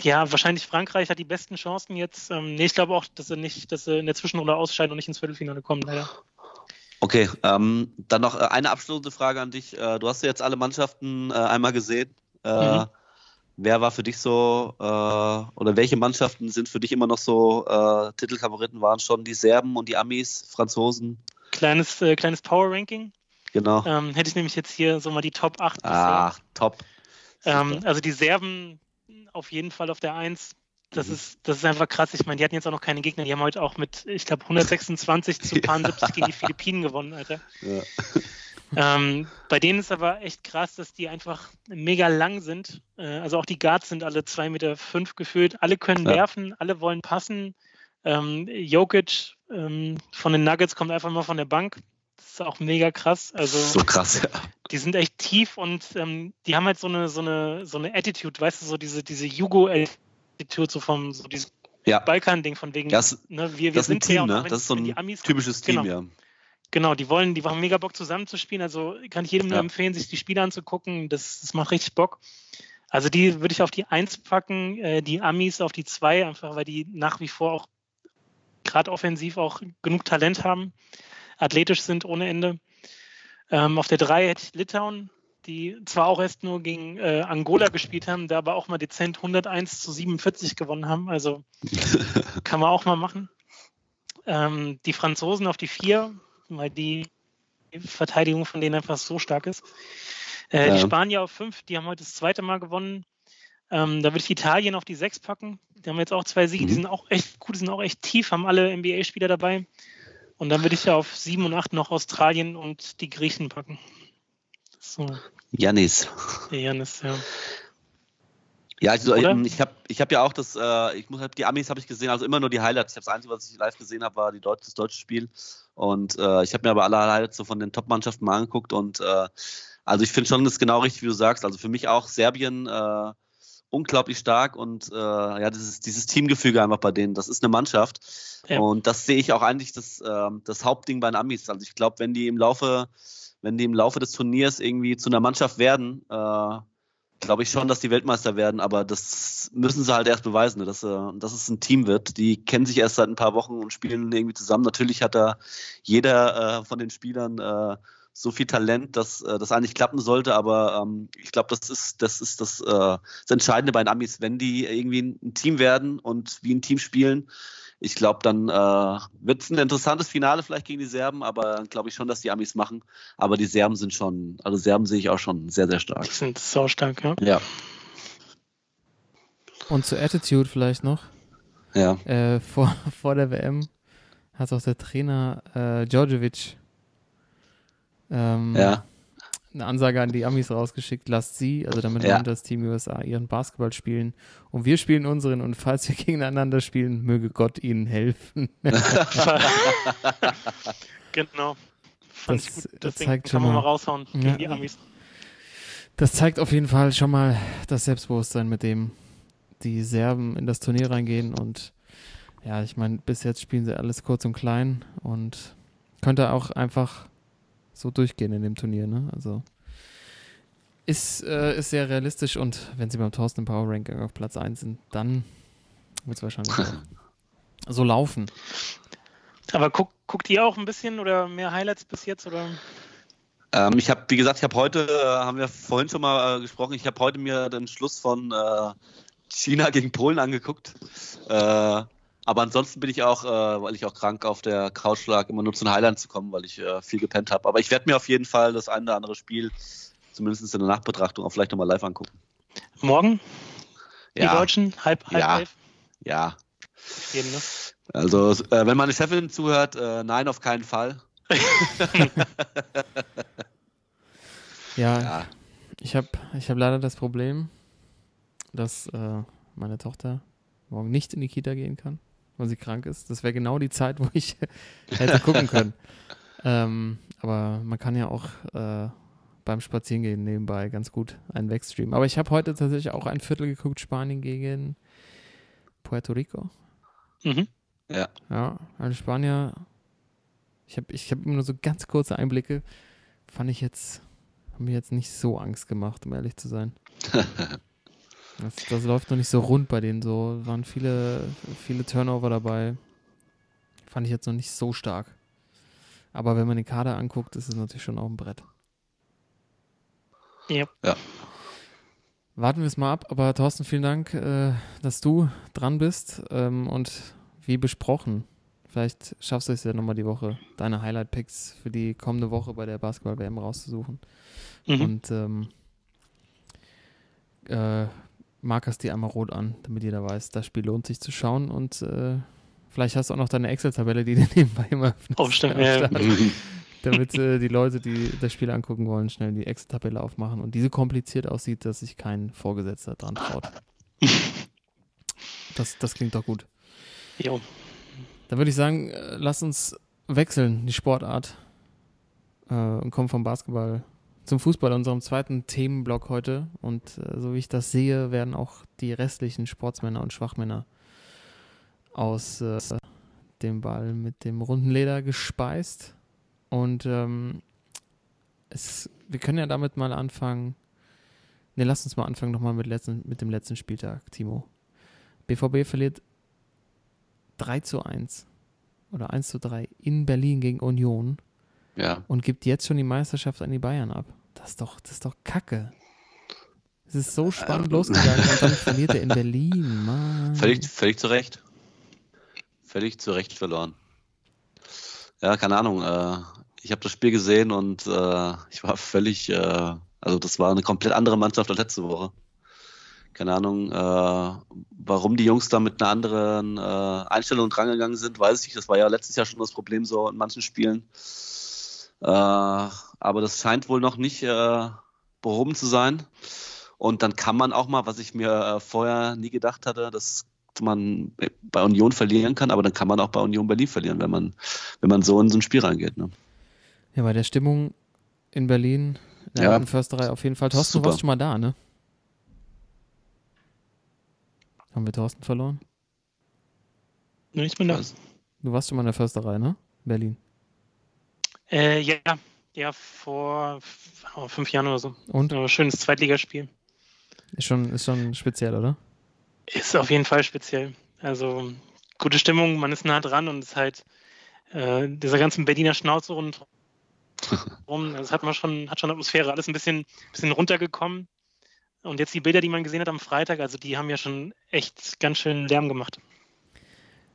ja, wahrscheinlich Frankreich hat die besten Chancen jetzt. Ähm, nee, ich glaube auch, dass sie nicht, dass sie in der Zwischenrunde ausscheiden und nicht ins Viertelfinale kommen, leider. Okay, ähm, dann noch äh, eine abschließende Frage an dich. Äh, du hast ja jetzt alle Mannschaften äh, einmal gesehen. Äh, mhm. Wer war für dich so, äh, oder welche Mannschaften sind für dich immer noch so äh, Titelfavoriten? Waren schon die Serben und die Amis, Franzosen? Kleines, kleines Power Ranking. Genau. Ähm, hätte ich nämlich jetzt hier so mal die Top 8 Ach, top. Ähm, also die Serben auf jeden Fall auf der 1. Das, mhm. ist, das ist einfach krass. Ich meine, die hatten jetzt auch noch keine Gegner. Die haben heute auch mit, ich glaube, 126 zu 70 gegen die Philippinen gewonnen, Alter. Ja. ähm, bei denen ist aber echt krass, dass die einfach mega lang sind. Äh, also auch die Guards sind alle 2,5 Meter fünf gefühlt. Alle können Ja. werfen, alle wollen passen. Ähm, Jokic ähm, von den Nuggets kommt einfach mal von der Bank. Ist auch mega krass. Also So krass, ja. die sind echt tief und ähm, die haben halt so eine, so eine, so eine Attitude, weißt du, so diese, diese Jugo-Attitude, so vom, so dieses Ja, Balkan-Ding von wegen, Das- ne, wir, wir das ein sind her Team, ne? Das ist so ein Amis typisches Team, genau, ja. Genau, die wollen, die haben mega Bock zusammenzuspielen. Also kann ich jedem nur Ja. empfehlen, sich die Spiele anzugucken. Das, das macht richtig Bock. Also die würde ich auf die Eins packen, äh, die Amis auf die Zwei, einfach weil die nach wie vor auch gerade offensiv auch genug Talent haben, athletisch sind ohne Ende. Ähm, auf der Drei hätte ich Litauen, die zwar auch erst nur gegen äh, Angola gespielt haben, da aber auch mal dezent 101 zu 47 gewonnen haben. Also kann man auch mal machen. Ähm, die Franzosen auf die Vier, weil die Verteidigung von denen einfach so stark ist. Äh, Ja. Die Spanier auf fünf, die haben heute das zweite Mal gewonnen. Ähm, da würde ich Italien auf die sechs packen. Die haben jetzt auch zwei Siege, die Mhm. sind auch echt gut, die sind auch echt tief, haben alle NBA-Spieler dabei. Und dann würde ich ja auf sieben und acht noch Australien und die Griechen packen. So, Janis. der Janis, ja. Ja, also Oder? ähm, ich habe ich hab ja auch das, äh, ich muss hab, die Amis habe ich gesehen, also immer nur die Highlights. Ich habe das Einzige, was ich live gesehen habe, war die Deut das deutsche Spiel. Und äh, ich habe mir aber alle Highlights so von den Top-Mannschaften mal angeguckt und äh, also ich finde schon, das ist genau richtig, wie du sagst. Also für mich auch Serbien äh, unglaublich stark und äh, ja, dieses, dieses Teamgefüge einfach bei denen, das ist eine Mannschaft. Ja. Und das sehe ich auch eigentlich das, ähm, das Hauptding bei den Amis. Also ich glaube, wenn die im Laufe, wenn die im Laufe des Turniers irgendwie zu einer Mannschaft werden, äh, glaube ich schon, dass die Weltmeister werden, aber das müssen sie halt erst beweisen, ne, dass, äh, dass es ein Team wird. Die kennen sich erst seit ein paar Wochen und spielen irgendwie zusammen. Natürlich hat da jeder äh, von den Spielern äh, so viel Talent, dass äh, das eigentlich klappen sollte, aber ähm, ich glaube, das ist das ist das, äh, das Entscheidende bei den Amis, wenn die irgendwie ein Team werden und wie ein Team spielen. Ich glaube, dann äh, wird es ein interessantes Finale vielleicht gegen die Serben, aber glaube ich schon, dass die Amis machen. Aber die Serben sind schon, also Serben sehe ich auch schon sehr, sehr stark. Die sind so stark, ja. Ja, Und zur Attitude vielleicht noch. ja. Äh, vor, vor der WM hat auch der Trainer äh, Djordjevic ähm, Ja, eine Ansage an die Amis rausgeschickt, lasst sie, also damit Ja. das Team USA, ihren Basketball spielen und wir spielen unseren und falls wir gegeneinander spielen, möge Gott ihnen helfen. genau. Das- das Deswegen zeigt kann schon man mal mal- raushauen gegen Ja. die Amis. Das zeigt auf jeden Fall schon mal das Selbstbewusstsein, mit dem die Serben in das Turnier reingehen und ja, ich meine, bis jetzt spielen sie alles kurz und klein und könnte auch einfach so durchgehen in dem Turnier, ne? Also ist, äh, ist sehr realistisch und wenn sie beim Thorsten Power Ranking auf Platz 1 sind, dann wird es wahrscheinlich so laufen. Aber guck, guckt ihr auch ein bisschen oder mehr Highlights bis jetzt? Oder? Ähm, ich habe, wie gesagt, ich habe heute, äh, haben wir vorhin schon mal äh, gesprochen, ich habe heute mir den Schluss von äh, China gegen Polen angeguckt. Äh, aber ansonsten bin ich auch, äh, weil ich auch krank auf der Couch lag, immer nur zu den Highlights zu kommen, weil ich äh, viel gepennt habe. Aber ich werde mir auf jeden Fall das eine oder andere Spiel, zumindest in der Nachbetrachtung, auch vielleicht nochmal live angucken. Morgen? Die Ja, Deutschen? Halb, halb Ja. elf? ja. Jeden, ne? Also, äh, wenn meine Chefin zuhört, äh, nein, auf keinen Fall. Ja, Ja, ich habe ich hab leider das Problem, dass äh, meine Tochter morgen nicht in die Kita gehen kann, weil sie krank ist. Das wäre genau die Zeit, wo ich hätte gucken können. ähm, aber man kann ja auch äh, beim Spazierengehen nebenbei ganz gut einen wegstreamen. Aber ich habe heute tatsächlich auch ein Viertel geguckt, Spanien gegen Puerto Rico. Mhm. Ja, also Spanier, ich habe ich hab immer nur so ganz kurze Einblicke, fand ich jetzt, haben mir jetzt nicht so Angst gemacht, um ehrlich zu sein. das, das läuft noch nicht so rund bei denen so, waren viele, viele Turnover dabei. Fand ich jetzt noch nicht so stark. Aber wenn man den Kader anguckt, ist es natürlich schon auch ein Brett. Ja. Ja. Warten wir es mal ab, aber Thorsten, vielen Dank, äh, dass du dran bist ähm, und wie besprochen, vielleicht schaffst du es ja nochmal die Woche, deine Highlight-Picks für die kommende Woche bei der Basketball-WM rauszusuchen. Mhm. Und ähm, äh, markerst die einmal rot an, damit jeder weiß, das Spiel lohnt sich zu schauen und äh, vielleicht hast du auch noch deine Excel-Tabelle, die du nebenbei immer öffnest. Am ja, damit äh, die Leute, die das Spiel angucken wollen, schnell die Excel-Tabelle aufmachen und diese kompliziert aussieht, dass sich kein Vorgesetzter dran traut. Das, das klingt doch gut. Jo. Dann würde ich sagen, äh, lass uns wechseln, die Sportart, äh, und kommen vom Basketball zum Fußball, unserem zweiten Themenblock heute. Und äh, so wie ich das sehe, werden auch die restlichen Sportsmänner und Schwachmänner aus äh, dem Ball mit dem runden Leder gespeist. Und ähm, es, wir können ja damit mal anfangen. Ne, lass uns mal anfangen nochmal mit, letzten, mit dem letzten Spieltag, Timo. BVB verliert 3 zu 1 oder 1 zu 3 in Berlin gegen Union Ja. und gibt jetzt schon die Meisterschaft an die Bayern ab. Das ist doch, das ist doch Kacke. Es ist so spannend losgegangen und dann verliert er in Berlin, Mann. Völlig, völlig zu Recht. Völlig zu Recht verloren. Ja, keine Ahnung. Äh, ich habe das Spiel gesehen und äh, ich war völlig, äh, also das war eine komplett andere Mannschaft als letzte Woche. Keine Ahnung, warum die Jungs da mit einer anderen Einstellung drangegangen sind, weiß ich nicht. Das war ja letztes Jahr schon das Problem so in manchen Spielen. Äh, aber das scheint wohl noch nicht äh, behoben zu sein. Und dann kann man auch mal, was ich mir äh, vorher nie gedacht hatte, dass man bei Union verlieren kann, aber dann kann man auch bei Union Berlin verlieren, wenn man, wenn man so in so ein Spiel reingeht. Ne? Ja, bei der Stimmung in Berlin, in der Ja. alten Försterei auf jeden Fall. Thorsten, du Super. warst schon mal da, ne? Haben wir Thorsten verloren? Ne, Ich bin da. Du warst schon mal in der Försterei, ne? Berlin. Äh, ja, ja, vor oh, fünf Jahren oder so. Und? Ja, schönes Zweitligaspiel. Ist schon, ist schon speziell, oder? Ist auf jeden Fall speziell. Also gute Stimmung, man ist nah dran und es ist halt äh, dieser ganzen Berliner Schnauze rundherum. Das hat man schon, hat schon Atmosphäre, alles ein bisschen, bisschen runtergekommen. Und jetzt die Bilder, die man gesehen hat am Freitag, also die haben ja schon echt ganz schön Lärm gemacht.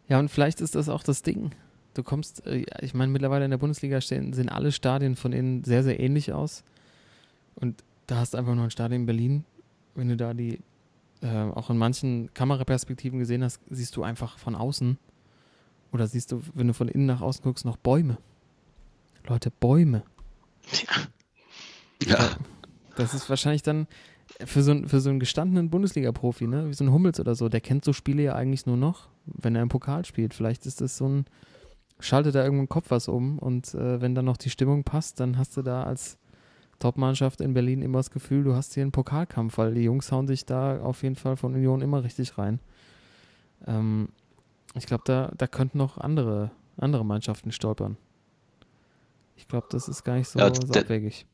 Ja, und vielleicht ist das auch das Ding. Du kommst, äh, ich meine, mittlerweile in der Bundesliga stehen, sehen alle Stadien von innen sehr, sehr ähnlich aus. Und da hast du einfach nur ein Stadion in Berlin. Wenn du da die, äh, auch in manchen Kameraperspektiven gesehen hast, siehst du einfach von außen. Oder siehst du, wenn du von innen nach außen guckst, noch Bäume. Leute, Bäume. Ja, Das ist wahrscheinlich dann für so, einen- für so einen gestandenen Bundesliga-Profi, ne? wie so ein Hummels oder so, der kennt so Spiele ja eigentlich nur noch, wenn er im Pokal spielt. Vielleicht ist das so ein, schaltet da irgendwo im Kopf was um und äh, wenn dann noch die Stimmung passt, dann hast du da als Top-Mannschaft in Berlin immer das Gefühl, du hast hier einen Pokalkampf, weil die Jungs hauen sich da auf jeden Fall von Union immer richtig rein. Ähm, ich glaube, da, da könnten noch andere, andere Mannschaften stolpern. Ich glaube, das ist gar nicht so, Ja, so abwegig.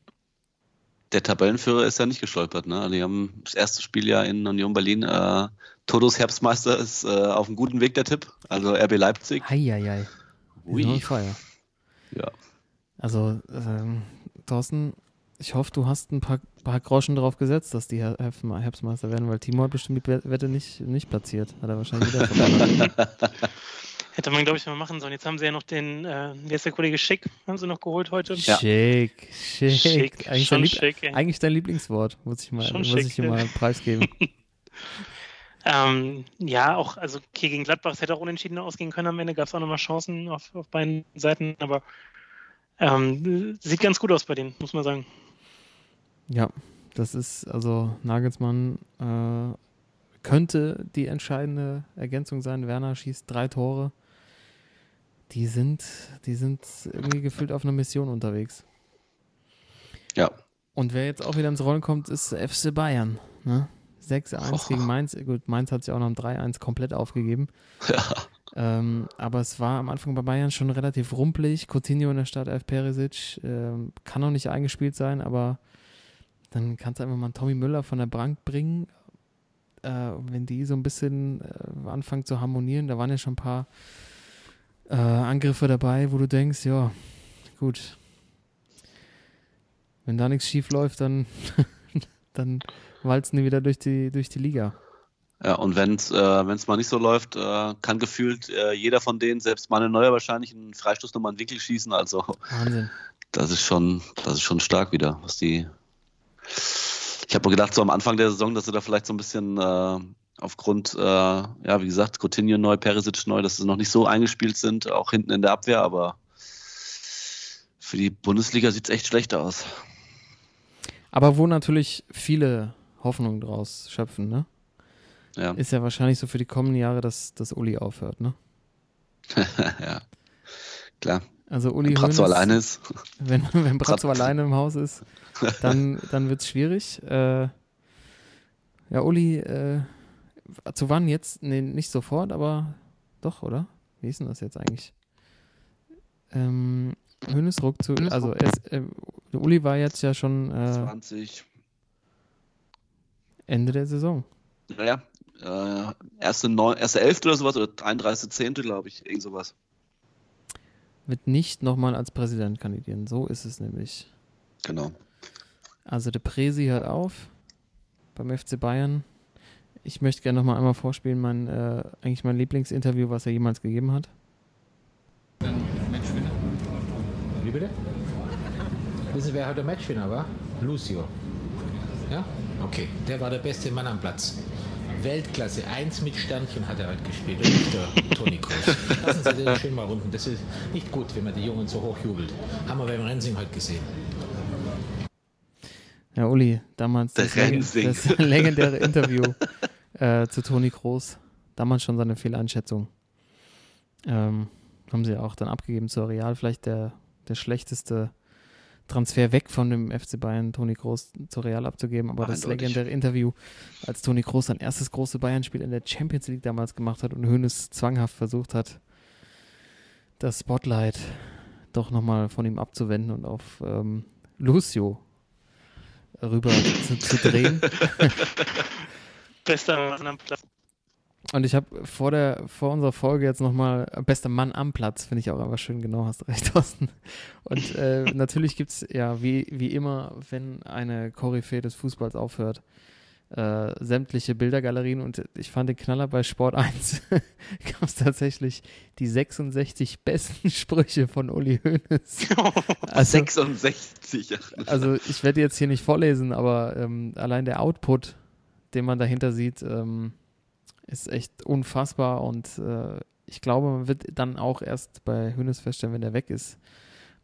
der Tabellenführer ist ja nicht gestolpert. Ne? Die haben das erste Spiel ja in Union Berlin. Äh, Todos Herbstmeister ist äh, auf einem guten Weg, der Tipp. Also RB Leipzig. Heieiei. Wir sind on Ui. fire. Ja. Also, ähm, Thorsten, ich hoffe, du hast ein paar, paar Groschen drauf gesetzt, dass die Her- Herbstme- Herbstmeister werden, weil Timo hat bestimmt die Wette nicht, nicht platziert. Hat er wahrscheinlich wieder. Hätte man, glaube ich, mal machen sollen. Jetzt haben sie ja noch den, äh, wie ist der Kollege Schick, haben sie noch geholt heute. Ja. Schick, schick. Schick, Eigentlich, schon dein schick, eigentlich dein Lieblingswort, muss ich mal, Schon muss schick, ich mal preisgeben. Ähm, ja, auch, also okay, gegen Gladbach, es hätte auch unentschieden ausgehen können am Ende, gab es auch nochmal Chancen auf, auf beiden Seiten, aber ähm, sieht ganz gut aus bei denen, muss man sagen. Ja, das ist, also Nagelsmann äh, könnte die entscheidende Ergänzung sein. Werner schießt drei Tore. Die sind, die sind irgendwie gefühlt auf einer Mission unterwegs. Ja. Und wer jetzt auch wieder ins Rollen kommt, ist FC Bayern. Ne? 6-1 Och. gegen Mainz. Gut, Mainz hat sich auch noch ein 3-1 komplett aufgegeben. Ja. Ähm, aber es war am Anfang bei Bayern schon relativ rumpelig. Coutinho in der Startelf, Perisic ähm, kann noch nicht eingespielt sein, aber dann kannst du einfach mal einen Tommy Müller von der Bank bringen. Äh, wenn die so ein bisschen äh, anfangen zu harmonieren, da waren ja schon ein paar äh, Angriffe dabei, wo du denkst, ja, gut. Wenn da nichts schief läuft, dann, dann walzen die wieder durch die, durch die Liga. Ja, und wenn es äh, wenn's mal nicht so läuft, äh, kann gefühlt äh, jeder von denen, selbst Manuel Neuer wahrscheinlich, einen Freistoß nochmal einen Winkel schießen. Also Wahnsinn. das ist schon, das ist schon stark wieder, was die. Ich habe mir gedacht, so am Anfang der Saison, dass sie da vielleicht so ein bisschen äh, aufgrund, äh, ja, wie gesagt, Coutinho neu, Perisic neu, dass sie noch nicht so eingespielt sind, auch hinten in der Abwehr, aber Für die Bundesliga sieht es echt schlecht aus. Aber wo natürlich viele Hoffnungen draus schöpfen, ne? Ja. Ist ja wahrscheinlich so für die kommenden Jahre, dass, dass Uli aufhört, ne? ja. Klar. Also Uli Wenn Brazzo Hoeneß, alleine ist. Wenn, wenn Brazzo Brat- alleine im Haus ist, dann, dann wird es schwierig. Äh, ja, Uli, äh, zu wann jetzt? Nee, nicht sofort, aber doch, oder? Wie ist denn das jetzt eigentlich? Ähm, Hönes ruckzuck, also er ist, äh, Uli war jetzt ja schon äh, 20. Ende der Saison. Naja, äh, erste, neun, erste Elfte oder sowas oder 31. Zehnte, glaube ich, irgend sowas. Wird nicht nochmal als Präsident kandidieren. So ist es nämlich. Genau. Also der Presi hört auf beim FC Bayern. Ich möchte gerne nochmal einmal vorspielen, mein, äh, eigentlich mein Lieblingsinterview, was er jemals gegeben hat. Wie bitte? Wissen Sie, wer heute Matchwinner war? Lucio. Ja? Okay, der war der beste Mann am Platz. Weltklasse, eins mit Sternchen hat er heute gespielt und nicht der Toni Kroos. Lassen Sie den schön mal runden. Das ist nicht gut, wenn man die Jungen so hoch jubelt. Haben wir beim Rensing heute gesehen. Ja, Uli, damals das, das legendäre Interview äh, zu Toni Kroos. Damals schon seine Fehleinschätzung. Ähm, haben sie auch dann abgegeben zur Real. Vielleicht der, der schlechteste Transfer weg von dem FC Bayern, Toni Kroos zur Real abzugeben. Aber das Eindeutig. legendäre Interview, als Toni Kroos sein erstes große Bayern-Spiel in der Champions League damals gemacht hat und Hoeneß zwanghaft versucht hat, das Spotlight doch nochmal von ihm abzuwenden und auf ähm, Lucio rüber zu, zu drehen. Bester Mann am Platz. Und ich habe vor der vor unserer Folge jetzt nochmal bester Mann am Platz, finde ich auch einfach schön, genau, hast recht, Thorsten. Und äh, natürlich gibt es ja, wie, wie immer, wenn eine Koryphäe des Fußballs aufhört, äh, sämtliche Bildergalerien und ich fand den Knaller bei Sport 1 gab es tatsächlich die 66 besten Sprüche von Uli Hoeneß. Also, 66. ja. also ich werde jetzt hier nicht vorlesen, aber ähm, allein der Output, den man dahinter sieht, ähm, ist echt unfassbar und äh, ich glaube, man wird dann auch erst bei Hönes feststellen, wenn der weg ist,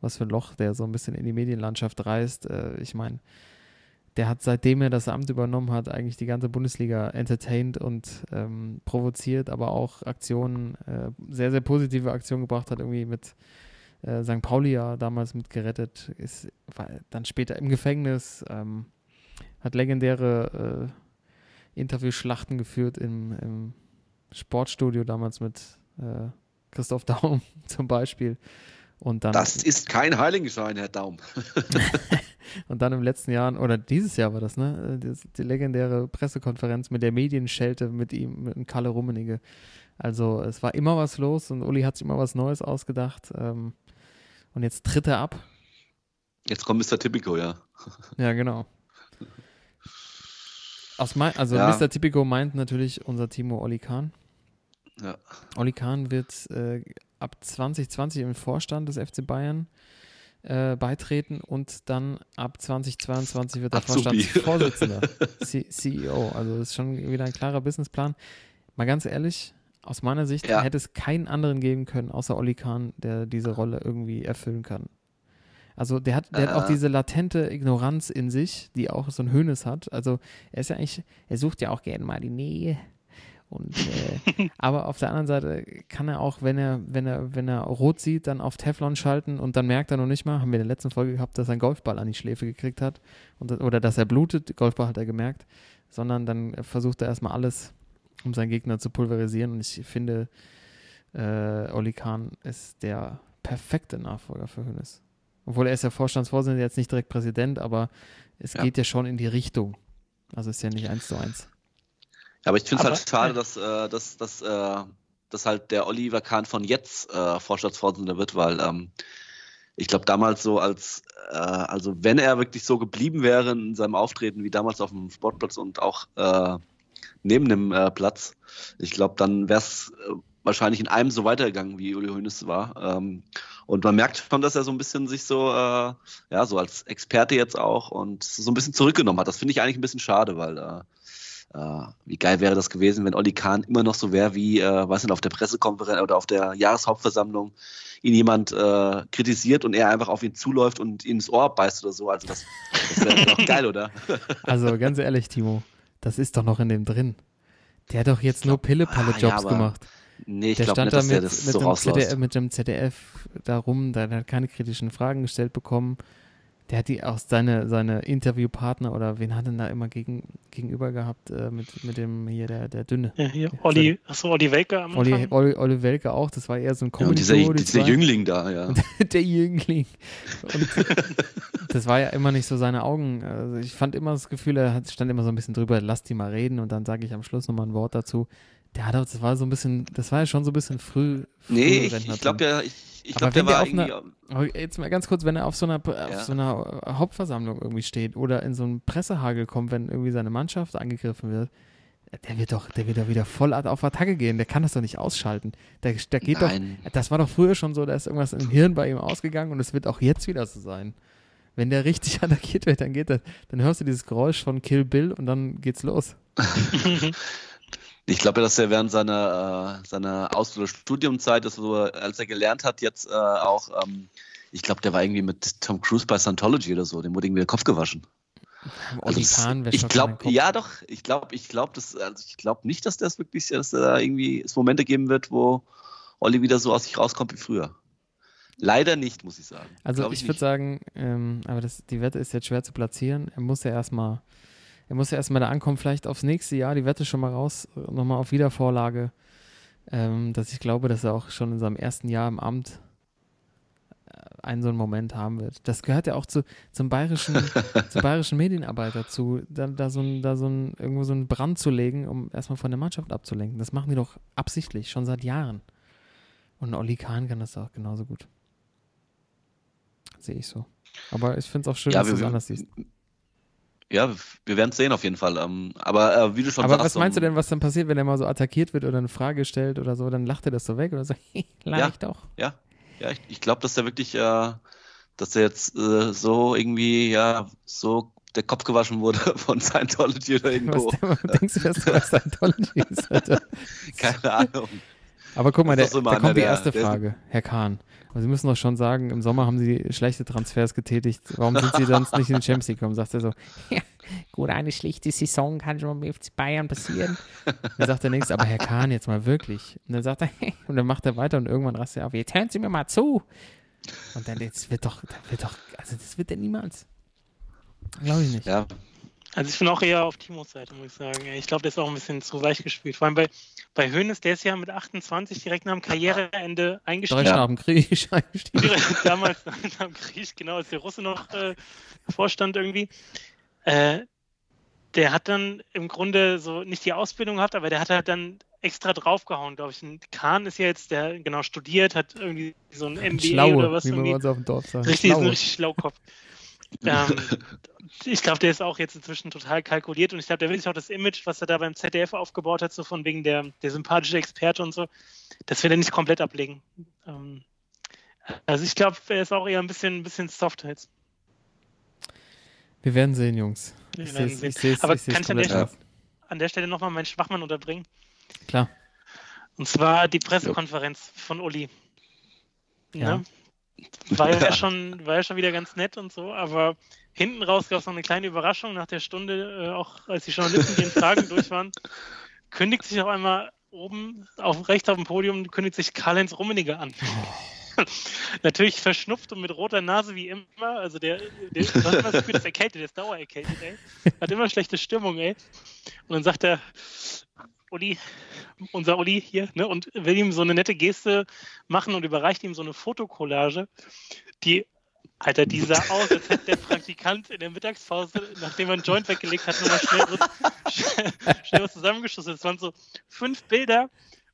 was für ein Loch der so ein bisschen in die Medienlandschaft reißt. Äh, ich meine, der hat seitdem er das Amt übernommen hat, eigentlich die ganze Bundesliga entertained und ähm, provoziert, aber auch Aktionen, äh, sehr, sehr positive Aktionen gebracht hat, irgendwie mit äh, St. Pauli ja damals mit gerettet, ist war dann später im Gefängnis, ähm, hat legendäre äh, Interviewschlachten geführt im, im Sportstudio damals mit äh, Christoph Daum zum Beispiel. Und dann, Das ist kein Heiligenschein, Herr Daum. und dann im letzten Jahr, oder dieses Jahr war das, ne? Die, die legendäre Pressekonferenz mit der Medienschelte mit ihm, mit Kalle Rummenigge. Also es war immer was los und Uli hat sich immer was Neues ausgedacht. Ähm, und jetzt tritt er ab. Jetzt kommt Mr. Typico, ja. Ja, genau. Mein, also Ja. Mr. Typico meint natürlich unser Timo Oli Kahn. Ja. Olli Kahn wird äh, ab 2020 im Vorstand des FC Bayern äh, beitreten und dann ab 2022 wird er. Vorstandsvorsitzender, CEO. Also das ist schon wieder ein klarer Businessplan. Mal ganz ehrlich, aus meiner Sicht Ja. hätte es keinen anderen geben können, außer Olli Kahn, der diese Rolle irgendwie erfüllen kann. Also der hat, der hat auch Äh. diese latente Ignoranz in sich, die auch so ein Hönes hat. Also er ist ja eigentlich, er sucht ja auch gerne mal die Nähe. Und äh, aber auf der anderen Seite kann er auch, wenn er, wenn er, wenn er rot sieht, dann auf Teflon schalten und dann merkt er noch nicht mal, haben wir in der letzten Folge gehabt, dass er einen Golfball an die Schläfe gekriegt hat und, oder dass er blutet, Golfball hat er gemerkt, sondern dann versucht er erstmal alles, um seinen Gegner zu pulverisieren. Und ich finde, äh, Oli Kahn ist der perfekte Nachfolger für Hönes. Obwohl er ist ja Vorstandsvorsitzender, jetzt nicht direkt Präsident, aber es Ja. geht ja schon in die Richtung. Also ist ja nicht eins zu eins. Ja, aber ich finde es halt schade, dass, äh, dass, dass, äh, dass halt der Oliver Kahn von jetzt äh, Vorstandsvorsitzender wird, weil ähm, ich glaube damals so als, äh, also wenn er wirklich so geblieben wäre in seinem Auftreten wie damals auf dem Sportplatz und auch äh, neben dem äh, Platz, ich glaube, dann wäre es äh, wahrscheinlich in einem so weitergegangen, wie Uli Hoeneß war. Ähm, und man merkt schon, dass er so ein bisschen sich so, äh, ja, so als Experte jetzt auch und so ein bisschen zurückgenommen hat. Das finde ich eigentlich ein bisschen schade, weil äh, Äh, wie geil wäre das gewesen, wenn Olli Kahn immer noch so wäre wie, äh, was denn, auf der Pressekonferenz oder auf der Jahreshauptversammlung ihn jemand äh, kritisiert und er einfach auf ihn zuläuft und ihn ins Ohr beißt oder so. Also das, das wäre doch geil, oder? Also ganz ehrlich, Timo, das ist doch noch in dem drin. Der hat doch jetzt nur Pille-Palle-Jobs Ah, ja, gemacht. Nee, ich Der glaube stand nicht, da dass mit, der das mit, so dem rauslässt. ZDF, mit dem ZDF da rum, der hat keine kritischen Fragen gestellt bekommen. Der hat die auch seine, seine Interviewpartner oder wen hat er denn da immer gegen, gegenüber gehabt äh, mit, mit dem hier, der, der Dünne. Ja, hier, Olli, achso, Olli Welke am Olli, Anfang. Olli, Olli Welke auch, das war eher so ein ja, und dieser, die dieser. Jüngling da, ja. der Jüngling. Und das war ja immer nicht so seine Augen. Also ich fand immer das Gefühl, er stand immer so ein bisschen drüber, lass die mal reden und dann sage ich am Schluss nochmal ein Wort dazu. Der hat auch, das war so ein bisschen, das war ja schon so ein bisschen früh. Nee, ich, ich glaube, der, ich, ich Aber glaub, der wenn der war auf einer-. Aber jetzt mal ganz kurz, wenn er auf so einer, auf Ja. so einer äh, Hauptversammlung irgendwie steht oder in so einen Pressehagel kommt, wenn irgendwie seine Mannschaft angegriffen wird, der wird doch, der wird doch wieder voll auf Attacke gehen. Der kann das doch nicht ausschalten. Der, der geht Nein. doch, das war doch früher schon so, da ist irgendwas im Hirn bei ihm ausgegangen und es wird auch jetzt wieder so sein. Wenn der richtig attackiert wird, dann geht das, dann hörst du dieses Geräusch von Kill Bill und dann geht's los. Ich glaube, dass er während seiner, äh, seiner Aus- oder Studiumzeit, das so, als er gelernt hat, jetzt äh, auch, ähm, ich glaube, der war irgendwie mit Tom Cruise bei Scientology oder so, dem wurde irgendwie der Kopf gewaschen. Also das- ich glaube, ja doch, ich glaube, ich glaube, also ich glaube nicht, dass das wirklich, dass da irgendwie es Momente geben wird, wo Olli wieder so aus sich rauskommt wie früher. Leider nicht, muss ich sagen. Also Glaub ich, würde nicht. sagen, ähm, aber das, die Wette ist jetzt schwer zu platzieren. Er muss ja erstmal, er muss ja erstmal da ankommen, vielleicht aufs nächste Jahr, die Wette schon mal raus, äh, nochmal auf Wiedervorlage, ähm, dass ich glaube, dass er auch schon in seinem ersten Jahr im Amt äh, einen so einen Moment haben wird. Das gehört ja auch zu, zum bayerischen, zur bayerischen Medienarbeit dazu, da, da, so ein, da so ein, irgendwo so einen Brand zu legen, um erstmal von der Mannschaft abzulenken. Das machen die doch absichtlich, schon seit Jahren. Und Olli Kahn kann das auch genauso gut. Sehe ich so. Aber ich finde es auch schön, Ja, dass du es anders siehst. Ja, wir werden es sehen auf jeden Fall. Ähm, aber äh, wie du schon Aber sagst, was meinst du um- denn, was dann passiert, wenn er mal so attackiert wird oder eine Frage stellt oder so? Dann lacht er das so weg oder so, lach Ja. ich doch. Ja, ja, ich, ich glaube, dass der wirklich, äh, dass der jetzt äh, so irgendwie, ja, so der Kopf gewaschen wurde von Scientology oder irgendwo. Was denkst du, dass du was Scientology ist, Alter? Keine Ahnung. Aber guck mal, Das der, da kommt die erste der Frage, Herr Kahn. Aber Sie müssen doch schon sagen, im Sommer haben Sie schlechte Transfers getätigt. Warum sind Sie sonst nicht in die Champions League gekommen? Sagt er so, ja, gut, eine schlechte Saison kann schon beim FC Bayern passieren. Dann sagt der Nächste, aber Herr Kahn, jetzt mal wirklich. Und dann sagt er, und dann macht er weiter und irgendwann rastet er auf, jetzt hören Sie mir mal zu. Und dann, das wird doch, das wird doch, also das wird er niemals. Glaube ich nicht. Ja, Also ich bin auch eher auf Timos Seite, muss ich sagen. Ich glaube, der ist auch ein bisschen zu weich gespielt. Vor allem bei, bei Hoeneß, der ist ja mit 28 direkt nach dem Karriereende Direkt eingestiegen. nach dem Krieg eingestiegen. Direkt Damals nach dem Krieg, genau, als der Russe noch äh, vorstand irgendwie. Äh, der hat dann im Grunde so nicht die Ausbildung gehabt, aber der hat halt dann extra draufgehauen, glaube ich. Und Kahn ist ja jetzt, der genau studiert, hat irgendwie so ein MBA Schlaue, oder was wie man irgendwie. auf dem Dorf sagt. Richtig, ist ein Schlaue. richtig Schlaukopf. Ähm, ich glaube, der ist auch jetzt inzwischen total kalkuliert und ich glaube, der will sich auch das Image, was er da beim ZDF aufgebaut hat, so von wegen der, der sympathische Experte und so, das will er nicht komplett ablegen. Ähm, also ich glaube, er ist auch eher ein bisschen, ein bisschen soft jetzt. Wir werden sehen, Jungs. Wir Ich werden sehen. ich seh's- Aber ich seh's kann ich an der, Stelle, an der Stelle nochmal meinen Schwachmann unterbringen? Klar. Und zwar die Pressekonferenz von Uli. Ja. Ne? War ja, schon, war ja schon wieder ganz nett und so, aber hinten raus gab es noch eine kleine Überraschung nach der Stunde, äh, auch als die Journalisten die in Fragen durch waren, kündigt sich auf einmal oben auf rechts auf dem Podium, kündigt sich Karl-Heinz Rummenigge an. Natürlich verschnupft und mit roter Nase wie immer. Also der, der immer das Gefühl, das ist erkältet, der ist dauererkältet, ey. Hat immer schlechte Stimmung, ey. Und dann sagt er, Uli, unser Uli hier, ne, und will ihm so eine nette Geste machen und überreicht ihm so eine Fotokollage, die, Alter, die sah aus, als hätte der Praktikant in der Mittagspause, nachdem er einen Joint weggelegt hat, nochmal schnell, so, schnell was zusammengeschossen. Es waren so fünf Bilder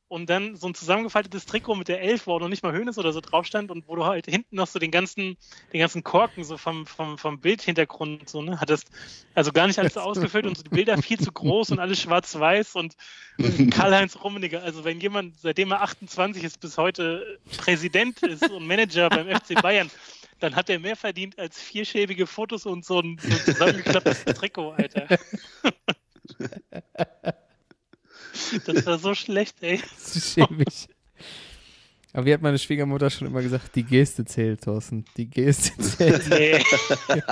und dann so ein zusammengefaltetes Trikot mit der Elf, wo auch noch nicht mal Hönes oder so drauf stand und wo du halt hinten noch so den ganzen, den ganzen Korken so vom, vom, vom Bildhintergrund so, ne, hattest. Also gar nicht alles so ausgefüllt und so die Bilder viel zu groß und alles schwarz-weiß und Karl-Heinz Rummenigge, also wenn jemand, seitdem er 28 ist, bis heute Präsident ist und Manager beim FC Bayern, dann hat er mehr verdient als vierschäbige Fotos und so ein, so ein zusammengeklapptes Trikot, Alter. Das war so schlecht, ey. Das ist schäbig. Aber wie hat meine Schwiegermutter schon immer gesagt, die Geste zählt, Thorsten. Die Geste zählt. Nee.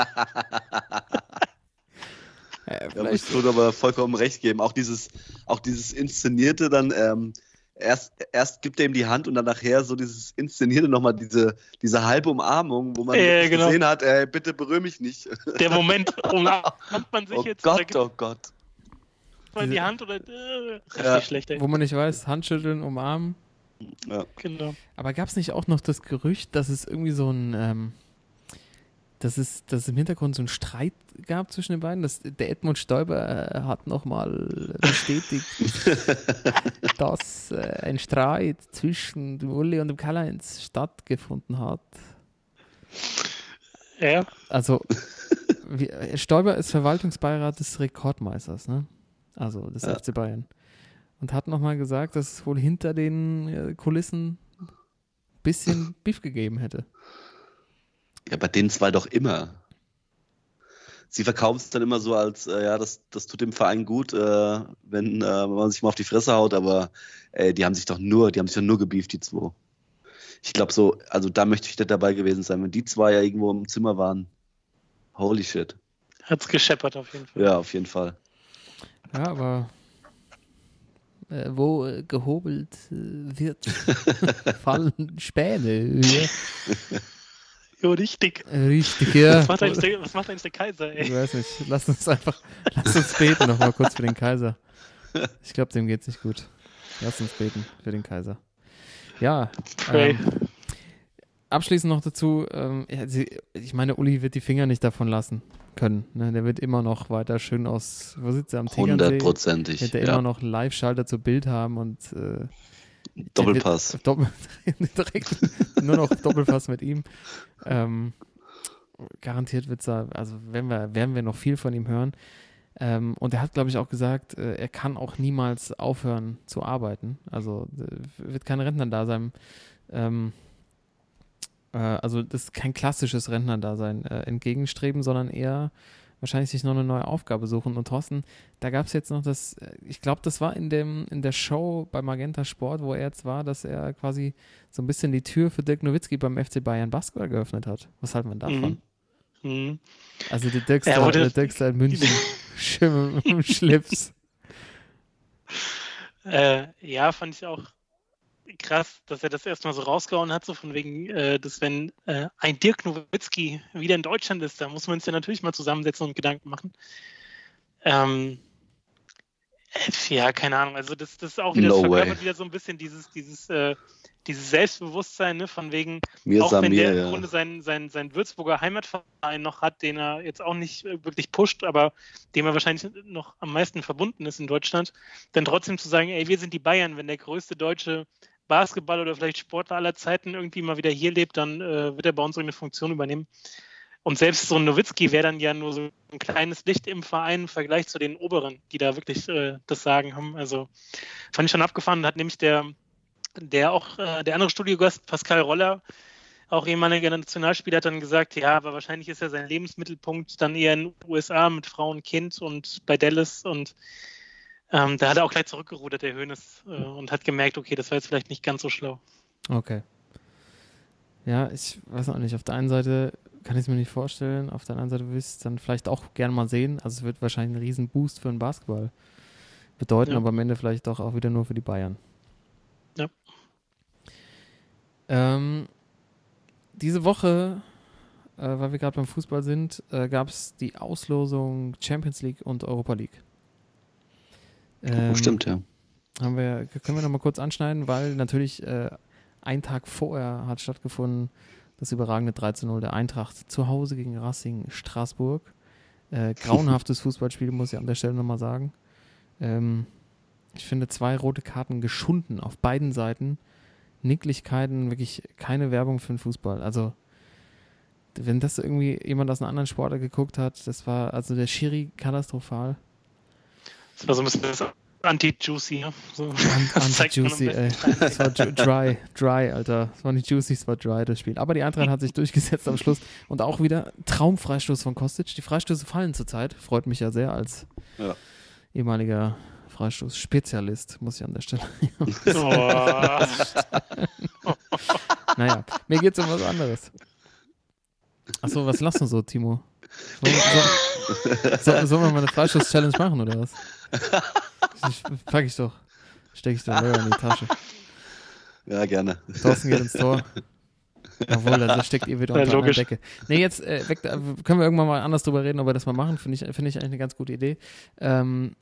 Ja, vielleicht, ich Flo aber vollkommen recht geben. Auch dieses, auch dieses Inszenierte dann, ähm, erst, erst gibt er ihm die Hand und dann nachher so dieses Inszenierte nochmal, diese, diese halbe Umarmung, wo man Ja, wirklich genau. gesehen hat, ey, bitte berühr mich nicht. Der Moment, umarmt man sich Oh jetzt Gott, oh Gott. Man die Hand oder. Äh, richtig Ja. schlecht, ey. wo man nicht weiß, Handschütteln, umarmen. Genau. Aber gab es nicht auch noch das Gerücht, dass es irgendwie so ein, ähm, dass es, dass es im Hintergrund so einen Streit gab zwischen den beiden? Dass der Edmund Stoiber äh, hat nochmal bestätigt, dass äh, ein Streit zwischen dem Uli und dem Karl-Heinz stattgefunden hat. Ja, Also, wie, Stoiber ist Verwaltungsbeirat des Rekordmeisters, ne? Also des Ja. FC Bayern. Und hat nochmal gesagt, dass es wohl hinter den äh, Kulissen ein bisschen Beef gegeben hätte. Ja, bei den zwei doch immer. Sie verkaufen es dann immer so als, äh, ja, das, das tut dem Verein gut, äh, wenn äh, man sich mal auf die Fresse haut, aber äh, die haben sich doch nur, die haben sich doch nur gebieft, die zwei. Ich glaube so, also da möchte ich nicht dabei gewesen sein, wenn die zwei ja irgendwo im Zimmer waren. Holy shit. hat's gescheppert auf jeden Fall. Ja, auf jeden Fall. Ja, aber äh, wo äh, gehobelt äh, wird, fallen Späne. Ja. Jo, richtig. Richtig, ja. Was, macht eigentlich der, was macht eigentlich der Kaiser, Ich ey? weiß nicht. Lass uns einfach, lass uns beten nochmal kurz für den Kaiser. Ich glaube, dem geht's nicht gut. Lass uns beten für den Kaiser. Ja. Pray. Ähm, abschließend noch dazu, ähm, ich meine, Uli wird die Finger nicht davon lassen können. Ne? Der wird immer noch weiter schön aus, wo sitzt er am Tegernsee? Hundertprozentig. Wird er Ja. immer noch Live-Schalter zu Bild haben und äh, Doppelpass. Doppel, direkt nur noch Doppelpass mit ihm. Ähm, garantiert wird es da, also werden wir, werden wir noch viel von ihm hören. Ähm, und er hat, glaube ich, auch gesagt, äh, er kann auch niemals aufhören zu arbeiten. Also äh, wird kein Rentner da sein. Ähm, äh, also das ist kein klassisches Rentnerdasein äh, entgegenstreben, sondern eher wahrscheinlich sich noch eine neue Aufgabe suchen. Und Thorsten, da gab es jetzt noch das, äh, ich glaube, das war in, dem, in der Show bei Magenta Sport, wo er jetzt war, dass er quasi so ein bisschen die Tür für Dirk Nowitzki beim FC Bayern Basketball geöffnet hat. Was halten wir davon? Mhm. Mhm. Also der Dirk Er Star, wurde- der in München, schön mit dem Schlips. Äh, ja, fand ich auch krass, dass er das erstmal so rausgehauen hat, so von wegen, äh, dass wenn äh, ein Dirk Nowitzki wieder in Deutschland ist, da muss man sich ja natürlich mal zusammensetzen und Gedanken machen. Ähm, äh, ja, keine Ahnung. Also das, das ist auch wieder, No das wieder so ein bisschen dieses, dieses, äh, dieses Selbstbewusstsein, ne, von wegen, Mir auch wenn mir, der im ja. Grunde seinen, seinen, seinen Würzburger Heimatverein noch hat, den er jetzt auch nicht wirklich pusht, aber dem er wahrscheinlich noch am meisten verbunden ist in Deutschland, dann trotzdem zu sagen, ey, wir sind die Bayern, wenn der größte deutsche Basketball oder vielleicht Sportler aller Zeiten irgendwie mal wieder hier lebt, dann äh, wird er bei uns irgendeine Funktion übernehmen. Und selbst so ein Nowitzki wäre dann ja nur so ein kleines Licht im Verein im Vergleich zu den Oberen, die da wirklich äh, das Sagen haben. Also fand ich schon abgefahren. Hat nämlich der, der auch, äh, der andere Studiogast, Pascal Roller, auch ehemaliger Nationalspieler, hat dann gesagt, ja, aber wahrscheinlich ist ja sein Lebensmittelpunkt dann eher in den USA mit Frau und Kind und bei Dallas und ähm, da hat er auch gleich zurückgerudert, der Hönes, äh, und hat gemerkt, okay, das war jetzt vielleicht nicht ganz so schlau. Okay. Ja, ich weiß auch nicht. Auf der einen Seite kann ich es mir nicht vorstellen, auf der anderen Seite will ich es dann vielleicht auch gerne mal sehen. Also es wird wahrscheinlich einen riesen Boost für den Basketball bedeuten, Ja. aber am Ende vielleicht doch auch wieder nur für die Bayern. Ja. Ähm, diese Woche, äh, weil wir gerade beim Fußball sind, äh, gab es die Auslosung Champions League und Europa League. Ähm, Stimmt, ja. haben wir, können wir noch mal kurz anschneiden, weil natürlich äh, ein Tag vorher hat stattgefunden das überragende 13-0 der Eintracht zu Hause gegen Racing Straßburg. Äh, grauenhaftes Fußballspiel, muss ich an der Stelle nochmal sagen. Ähm, ich finde zwei rote Karten geschunden auf beiden Seiten. Nicklichkeiten, wirklich keine Werbung für den Fußball. Also, wenn das irgendwie jemand aus einer anderen Sportart geguckt hat, das war also der Schiri katastrophal. Das war so ein bisschen das Anti-Juicy. Ja? So, Anti-Juicy, ey. Das war dry, dry, Alter. Das war nicht juicy, es war dry, das Spiel. Aber die Eintracht hat sich durchgesetzt am Schluss. Und auch wieder Traumfreistoß von Kostic. Die Freistöße fallen zurzeit. Freut mich ja sehr als Ja. ehemaliger Freistoß-Spezialist, muss ich an der Stelle. Oh. naja, mir geht's um was anderes. Achso, was du so, Timo? Sollen so, so, sollen wir mal eine Freistoß-Challenge machen, oder was? Pack ich doch. Steck ich doch selber in die Tasche. Ja, gerne. Thorsten geht ins Tor. Obwohl, da steckt ihr wieder Ja, unter einer logisch. Decke. Nee, jetzt äh, weg, können wir irgendwann mal anders drüber reden, ob wir das mal machen. Finde ich, finde ich eigentlich eine ganz gute Idee. Ähm,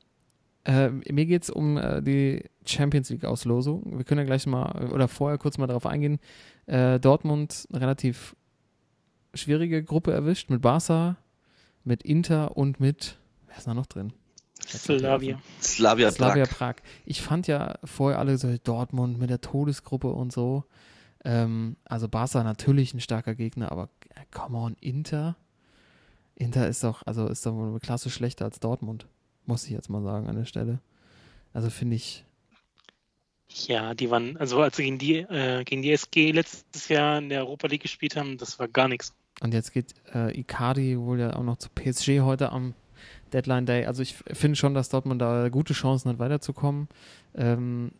äh, mir geht es um äh, die Champions League-Auslosung. Wir können ja gleich mal, oder vorher kurz mal darauf eingehen. Äh, Dortmund eine relativ schwierige Gruppe erwischt mit Barca, mit Inter und mit, wer ist da noch drin? Slavia. Slavia, Slavia Prag. Prag. Ich fand ja vorher alle so Dortmund mit der Todesgruppe und so. Ähm, also Barca natürlich ein starker Gegner, aber äh, come on, Inter. Inter ist doch, also ist doch eine Klasse schlechter als Dortmund, muss ich jetzt mal sagen an der Stelle. Also finde ich, Ja, die waren, also als sie gegen die, äh, gegen die SG letztes Jahr in der Europa League gespielt haben, das war gar nichts. und jetzt geht äh, Icardi wohl ja auch noch zu PSG heute am Deadline Day. Also ich finde schon, dass Dortmund da gute Chancen hat, weiterzukommen. Ähm,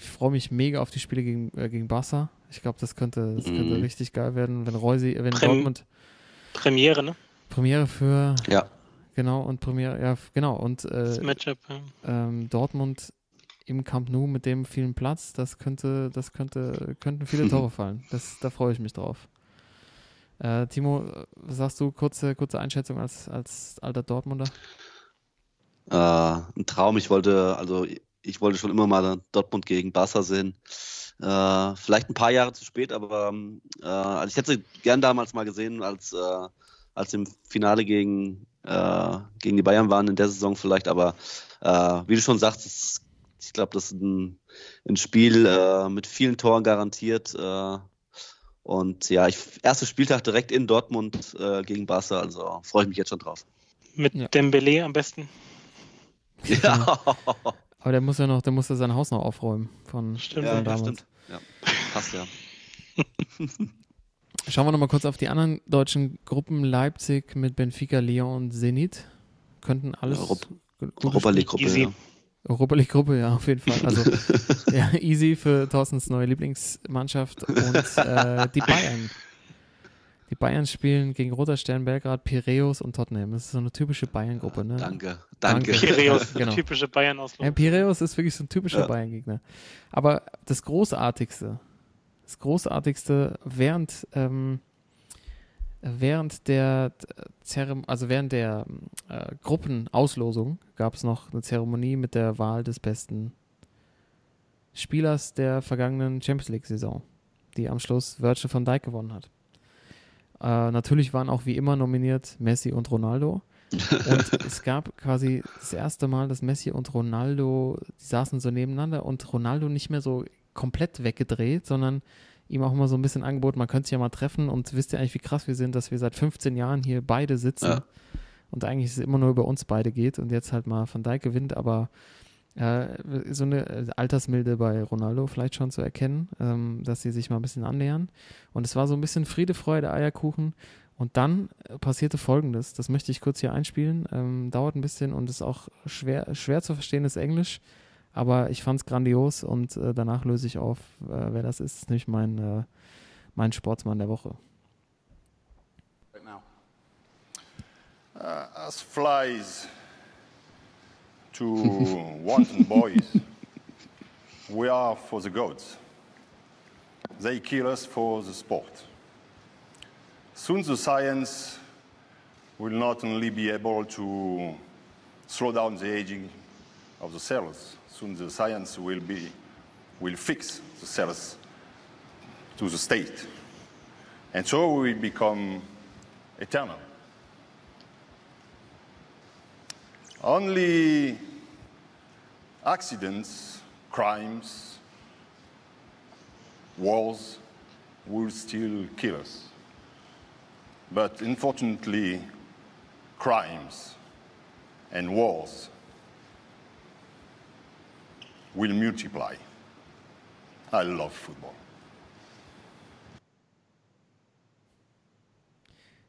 ich freue mich mega auf die Spiele gegen, äh, gegen Barca. Ich glaube, das könnte, das könnte Mhm. richtig geil werden, wenn Reusi, wenn Prem- Dortmund Premiere, ne? Premiere für, Ja. genau, und Premiere, ja, genau, und Das äh, Matchup. Ja. ähm, Dortmund im Camp Nou mit dem vielen Platz, das könnte, das könnte, könnten viele Tore fallen. Das, da freue ich mich drauf. Äh, Timo, was sagst du, kurze, kurze Einschätzung als, als alter Dortmunder? Äh, ein Traum. Ich wollte, also ich wollte schon immer mal Dortmund gegen Barca sehen. Äh, vielleicht ein paar Jahre zu spät, aber ähm, äh, also ich hätte sie gern damals mal gesehen, als, äh, als im Finale gegen, äh, gegen die Bayern waren in der Saison vielleicht, aber wie du schon sagst, das, ich glaube, das ist ein, ein Spiel mit vielen Toren garantiert. Und ja, ich, erster Spieltag direkt in Dortmund äh, gegen Barca, also freue ich mich jetzt schon drauf. Mit Ja. Dembele am besten. Ja, Aber der muss ja noch, der muss ja sein Haus noch aufräumen von, Stimmt. ja, von das damals. stimmt. Ja, passt ja. Schauen wir nochmal kurz auf die anderen deutschen Gruppen. Leipzig mit Benfica, Lyon und Zenit. Könnten alles Europa- gu- gute Europa League Gruppe. Easy. Ja. Europa League Gruppe, ja, auf jeden Fall. Also ja, easy für Thorstens neue Lieblingsmannschaft und äh, die Bayern. Die Bayern spielen gegen Roter Stern Belgrad, Piräus und Tottenham. Das ist so eine typische Bayern-Gruppe, ne? Danke, danke. Danke. Piräus, Genau. typische bayern auslösung Ja, Piräus ist wirklich so ein typischer Ja. Bayern-Gegner. Aber das Großartigste, das Großartigste während, ähm, während der Zerem also während der äh, Gruppenauslosung gab es noch eine Zeremonie mit der Wahl des besten Spielers der vergangenen Champions League-Saison, die am Schluss Virgil van Dijk gewonnen hat. Äh, natürlich waren auch wie immer nominiert Messi und Ronaldo. Und es gab quasi das erste Mal, dass Messi und Ronaldo, die saßen so nebeneinander und Ronaldo nicht mehr so komplett weggedreht, sondern ihm auch immer so ein bisschen angeboten, man könnte sich ja mal treffen und wisst ihr eigentlich, wie krass wir sind, dass wir seit 15 Jahren hier beide sitzen Ja. und eigentlich es immer nur über uns beide geht und jetzt halt mal Van Dijk gewinnt, aber äh, so eine äh, Altersmilde bei Ronaldo vielleicht schon zu erkennen, ähm, dass sie sich mal ein bisschen annähern. Und es war so ein bisschen Friede, Freude, Eierkuchen. Und dann äh, passierte Folgendes, das möchte ich kurz hier einspielen, ähm, dauert ein bisschen und ist auch schwer, schwer zu verstehendes Englisch, aber ich fand es grandios und äh, danach löse ich auf, äh, wer das ist, das ist nämlich mein, äh, mein Sportsmann der Woche. right now. Uh, as flies to wanton boys, we are for the gods. They kill us for the sport. Soon the science will not only be able to slow down the aging of the cells, soon the science will be will fix the cells to the state. And so we become eternal. Only accidents, crimes, wars will still kill us. But unfortunately, crimes and wars will multiply. I love football.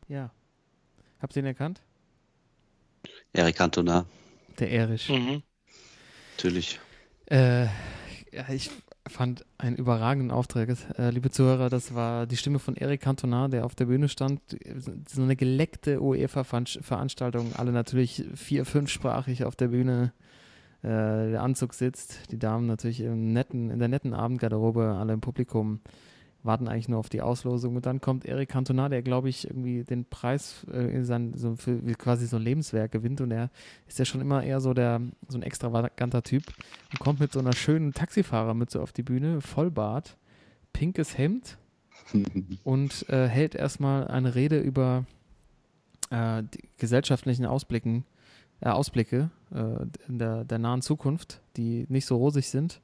Ja. Habt ihr ihn erkannt? Eric Cantona. Der Erich. Mhm. Natürlich. Äh, ja, ich fand einen überragenden Auftrag. Äh, liebe Zuhörer, das war die Stimme von Eric Cantona, der auf der Bühne stand. So eine geleckte UEFA-Veranstaltung, alle natürlich vier-, fünfsprachig auf der Bühne. Äh, der Anzug sitzt, die Damen natürlich im netten, in der netten Abendgarderobe, alle im Publikum warten eigentlich nur auf die Auslosung. Und dann kommt Eric Cantona, der, glaube ich, irgendwie den Preis äh, in sein, so für quasi so ein Lebenswerk gewinnt. Und er ist ja schon immer eher so der, so ein extravaganter Typ und kommt mit so einer schönen Taxifahrermütze auf die Bühne, Vollbart, pinkes Hemd und äh, hält erstmal eine Rede über äh, die gesellschaftlichen Ausblicken, äh, Ausblicke äh, in der, der nahen Zukunft, die nicht so rosig sind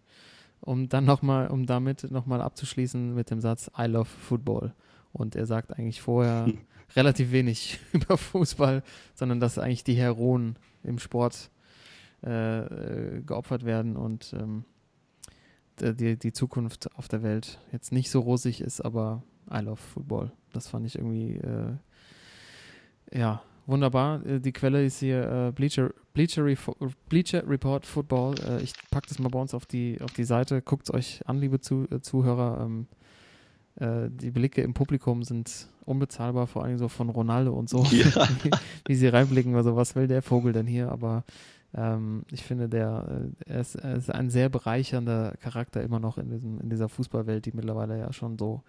um dann nochmal, um damit nochmal abzuschließen mit dem Satz I love football. Und er sagt eigentlich vorher relativ wenig über Fußball, sondern dass eigentlich die Heroen im Sport äh, äh, geopfert werden und ähm, die, die Zukunft auf der Welt jetzt nicht so rosig ist, aber I love football. Das fand ich irgendwie äh, ja wunderbar. Äh, die Quelle ist hier äh, Bleacher, Bleacher, Bleacher Report Football. Äh, ich packe das mal bei uns auf die, auf die Seite. Guckt es euch an, liebe Zu Zuhörer. Ähm, äh, die Blicke im Publikum sind unbezahlbar, vor allem so von Ronaldo und so, ja. wie, wie, sie reinblicken. Also, was will der Vogel denn hier? Aber ähm, ich finde, der, er ist, er, ist, ein sehr bereichernder Charakter immer noch in, diesem, in dieser Fußballwelt, die mittlerweile ja schon so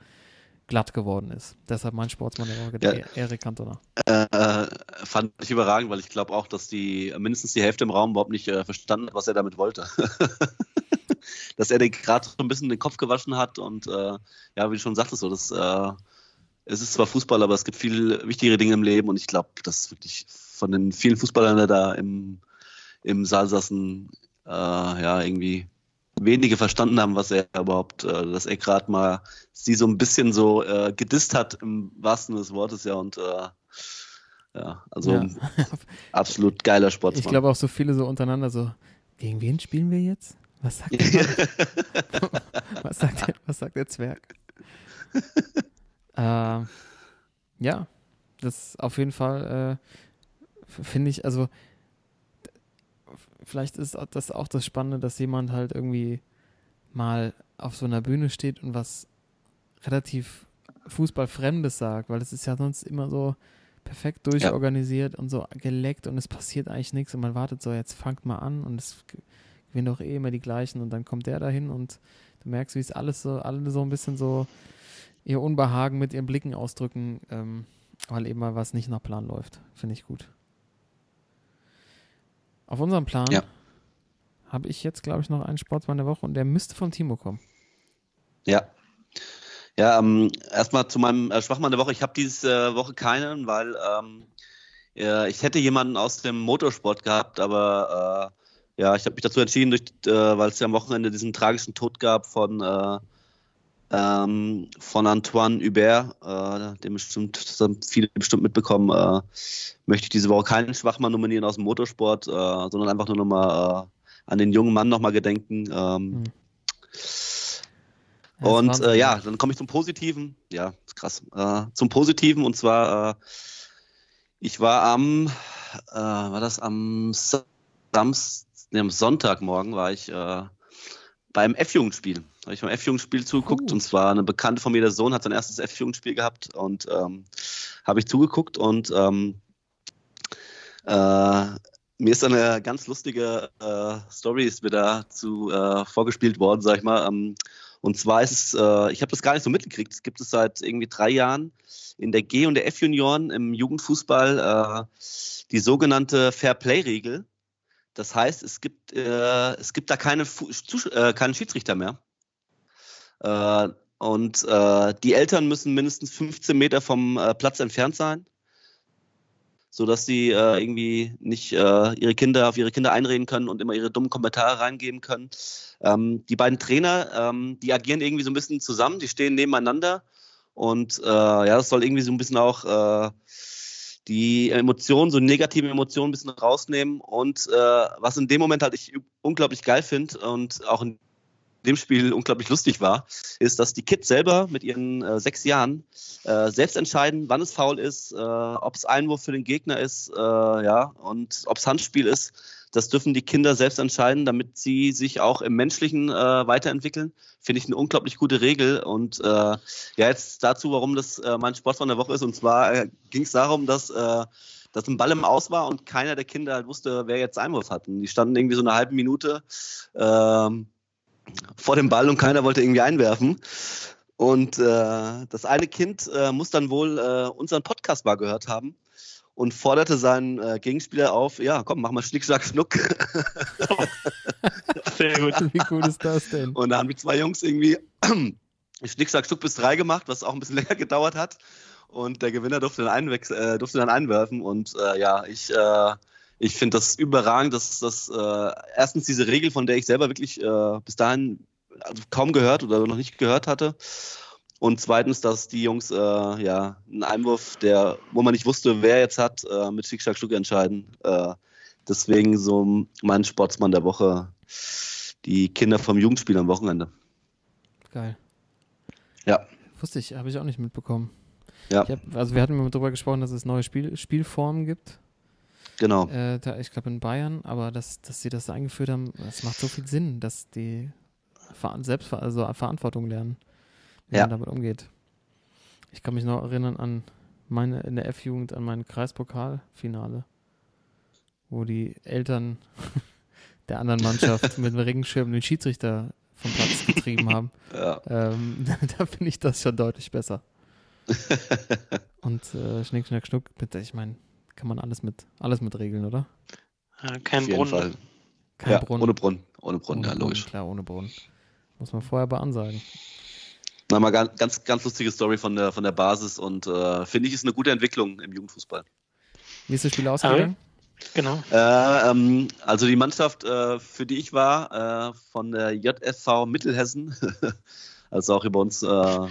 glatt geworden ist. Deshalb mein Sportsmann der Woche, ja. Erik Cantona. Äh, fand ich überragend, weil ich glaube auch, dass die mindestens die Hälfte im Raum überhaupt nicht äh, verstanden hat, was er damit wollte. dass er den gerade so ein bisschen den Kopf gewaschen hat und äh, ja, wie du schon sagtest, so, das, äh, es ist zwar Fußball, aber es gibt viel wichtigere Dinge im Leben und ich glaube, dass wirklich von den vielen Fußballern, die da im, im Saal saßen, äh, ja, irgendwie wenige verstanden haben, was er überhaupt, äh, dass er gerade mal sie so ein bisschen so äh, gedisst hat im wahrsten des Wortes, ja, und äh, ja, also ja. absolut geiler Sportsmann. Ich glaube auch so viele so untereinander so, gegen wen spielen wir jetzt? Was sagt der, was sagt der, was sagt der Zwerg? äh, ja, das auf jeden Fall äh, finde ich, also vielleicht ist das auch das Spannende, dass jemand halt irgendwie mal auf so einer Bühne steht und was relativ Fußballfremdes sagt, weil es ist ja sonst immer so perfekt durchorganisiert ja. und so geleckt und es passiert eigentlich nichts und man wartet so, jetzt fangt mal an und es gewinnen doch eh immer die gleichen und dann kommt der dahin und du merkst, wie es alles so, alle so ein bisschen so ihr Unbehagen mit ihren Blicken ausdrücken, ähm, weil eben mal was nicht nach Plan läuft. Finde ich gut. Auf unserem Plan ja. habe ich jetzt, glaube ich, noch einen Sportsmann der Woche und der müsste vom Timo kommen. Ja. Ja, ähm, erstmal zu meinem äh, Schwachmann der Woche. Ich habe diese äh, Woche keinen, weil ähm, äh, ich hätte jemanden aus dem Motorsport gehabt, aber äh, ja, ich habe mich dazu entschieden, durch, äh, weil es ja am Wochenende diesen tragischen Tod gab von äh, ähm, von Antoine Hubert, äh, den bestimmt, das haben viele bestimmt mitbekommen, äh, möchte ich diese Woche keinen Schwachmann nominieren aus dem Motorsport, äh, sondern einfach nur nochmal äh, an den jungen Mann nochmal gedenken. Ähm, hm. Und äh, ja, dann komme ich zum Positiven. Ja, ist krass. Äh, zum Positiven und zwar, ich war am, war das am Samstag, nee, am Sonntagmorgen war ich beim F-Jugendspiel. Habe ich beim F-Jugendspiel zugeguckt uh. und zwar eine Bekannte von mir, der Sohn, hat sein erstes F-Jugendspiel gehabt und ähm, habe ich zugeguckt und ähm, äh, mir ist eine ganz lustige äh, Story ist mir dazu äh, vorgespielt worden, sag ich mal. Ähm, und zwar ist es, äh, ich habe das gar nicht so mitgekriegt, es gibt es seit irgendwie drei Jahren in der G- und der F-Junioren im Jugendfußball äh, die sogenannte Fair-Play-Regel. Das heißt, es gibt, äh, es gibt da keine, äh, keinen Schiedsrichter mehr. Äh, und äh, die Eltern müssen mindestens 15 Meter vom äh, Platz entfernt sein, sodass sie äh, irgendwie nicht ihre Kinder auf ihre Kinder einreden können und immer ihre dummen Kommentare reingeben können. Ähm, die beiden Trainer, ähm, die agieren irgendwie so ein bisschen zusammen, die stehen nebeneinander und ja, das soll irgendwie so ein bisschen auch die Emotionen, so negative Emotionen ein bisschen rausnehmen. Und äh, was in dem Moment halt ich unglaublich geil finde und auch in dem Spiel unglaublich lustig war, ist, dass die Kids selber mit ihren äh, sechs Jahren äh, selbst entscheiden, wann es faul ist, äh, ob es Einwurf für den Gegner ist, äh, ja, und ob es Handspiel ist. Das dürfen die Kinder selbst entscheiden, damit sie sich auch im Menschlichen äh, weiterentwickeln. Finde ich eine unglaublich gute Regel. Und äh, ja, jetzt dazu, warum das äh, mein Sport von der Woche ist. Und zwar äh, ging es darum, dass, äh, dass ein Ball im Aus war und keiner der Kinder halt wusste, wer jetzt Einwurf hat. Und die standen irgendwie so eine halbe Minute ähm, vor dem Ball und keiner wollte irgendwie einwerfen. Und äh, das eine Kind äh, muss dann wohl äh, unseren Podcast mal gehört haben und forderte seinen äh, Gegenspieler auf, ja, komm, mach mal Schnick, Schnack, Schnuck. Sehr gut. Wie cool ist das denn? Und da haben die zwei Jungs irgendwie Schnick, Schnack, Schnuck bis drei gemacht, was auch ein bisschen länger gedauert hat. Und der Gewinner durfte dann, einwechs äh, durfte dann einwerfen. Und äh, ja, ich, äh, ich finde das überragend, dass das äh, erstens diese Regel, von der ich selber wirklich äh, bis dahin also kaum gehört oder noch nicht gehört hatte. Und zweitens, dass die Jungs äh, ja einen Einwurf, der, wo man nicht wusste, wer jetzt hat, äh, mit Schick, Schnack, Schnuck entscheiden. Äh, deswegen so mein Sportsmann der Woche, die Kinder vom Jugendspiel am Wochenende. Geil. Ja. Wusste ich, habe ich auch nicht mitbekommen. Ja. Hab, also wir hatten mal darüber gesprochen, dass es neue Spiel, Spielformen gibt. Genau. Äh, da, ich glaube in Bayern, aber dass, dass sie das eingeführt haben, das macht so viel Sinn, dass die selbst also Verantwortung lernen, wie Ja. man damit umgeht. Ich kann mich noch erinnern an meine in der F-Jugend an mein Kreispokalfinale, wo die Eltern der anderen Mannschaft mit dem Regenschirm den Schiedsrichter vom Platz getrieben haben. Ja. Ähm, da finde ich das schon deutlich besser. Und äh, Schnick, Schnack, Schnuck, bitte, ich meine, kann man alles mit, alles mit regeln, oder? Kein Auf jeden Brunnen. Fall. Kein ja, Brunnen. Ohne Brunnen. Ohne Brunnen, Ohne ja, logisch. Klar, ohne Brunnen. Muss man vorher beansagen. Na, mal ganz, ganz, ganz lustige Story von der, von der Basis und äh, finde ich, ist eine gute Entwicklung im Jugendfußball. Wie ist das Spiel ausgegangen? Genau. Äh, ähm, also die Mannschaft, äh, für die ich war, äh, von der JFV Mittelhessen, also auch über uns, äh,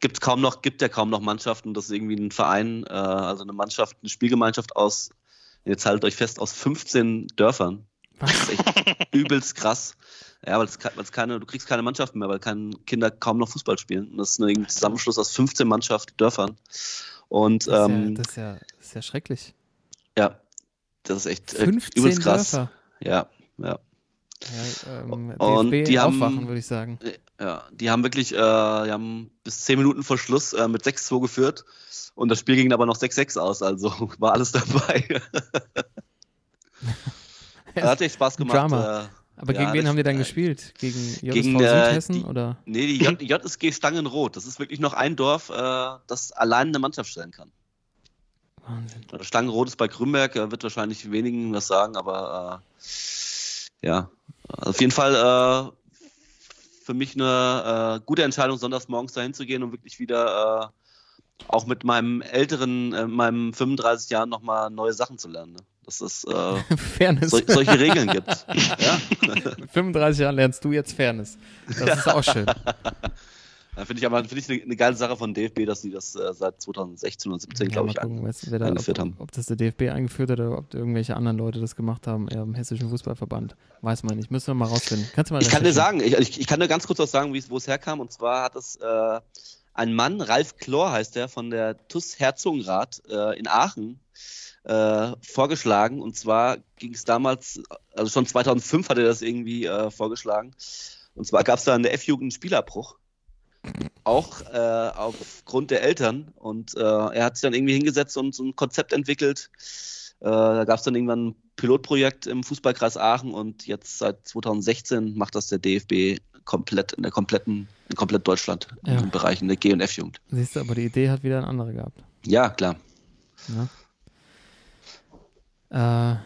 gibt kaum noch, gibt ja kaum noch Mannschaften. Das ist irgendwie ein Verein, äh, also eine Mannschaft, eine Spielgemeinschaft aus, jetzt haltet euch fest, aus 15 Dörfern. Das ist echt übelst krass. Ja, weil es, keine, du kriegst keine Mannschaften mehr, weil keine Kinder kaum noch Fußball spielen. Und das ist ein Zusammenschluss aus 15 Mannschaften, Dörfern. Und Das ist, ja, ähm, das, ist ja, das ist ja schrecklich. ja, das ist echt äh, 15 übelst krass. Dörfer. Ja, ja. Ja, ähm, Und die haben- aufwachen, würde ich sagen. Ja, die haben wirklich, äh, die haben bis 10 Minuten vor Schluss äh, mit 6-2 geführt und das Spiel ging aber noch 6-6 aus, also war alles dabei. Hat echt Spaß gemacht. Drama. Äh, Aber ja, gegen wen haben die dann äh, gespielt? Gegen JSV gegen, Südhessen die- oder? Nee, die J JSG Stangenrot, das ist wirklich noch ein Dorf, äh, das allein eine Mannschaft stellen kann. Wahnsinn. Also Stangenrot ist bei Grünberg, äh, wird wahrscheinlich wenigen was sagen, aber äh, ja, auf jeden Fall äh, für mich eine äh, gute Entscheidung, sonntags morgens dahin zu gehen und wirklich wieder auch mit meinem älteren, meinem 35 Jahren nochmal neue Sachen zu lernen. Ne? Dass es äh, Fairness. sol solche Regeln gibt. Ja? Mit 35 Jahren lernst du jetzt Fairness. Das ist auch schön. Da Finde ich aber finde ich eine, eine geile Sache von DFB, dass sie das äh, seit 2016 oder 17, Ja, glaube ich, gucken, an, wer da, eingeführt ob, haben. ob das der DFB eingeführt hat oder ob irgendwelche anderen Leute das gemacht haben, im Hessischen Fußballverband. Weiß man nicht. Müssen wir mal rausfinden. Kannst du mal Ich kann dir sagen, ich, ich, ich kann dir ganz kurz was sagen, wo es herkam. Und zwar hat es äh, ein Mann, Ralf Klor heißt der, von der TUS Herzogenrath äh, in Aachen äh, vorgeschlagen. Und zwar ging es damals, also schon 2005 hat er das irgendwie äh, vorgeschlagen. Und zwar gab es da in der F-Jugend einen Spielabbruch. Auch äh, aufgrund der Eltern. Und äh, er hat sich dann irgendwie hingesetzt und so ein Konzept entwickelt. Äh, da gab es dann irgendwann ein Pilotprojekt im Fußballkreis Aachen und jetzt seit 2016 macht das der DFB komplett in der kompletten, in komplett Deutschland, Ja. in den Bereichen der G- und F-Jugend. Siehst du, aber die Idee hat wieder ein anderer gehabt. Ja, klar. Ja. Äh,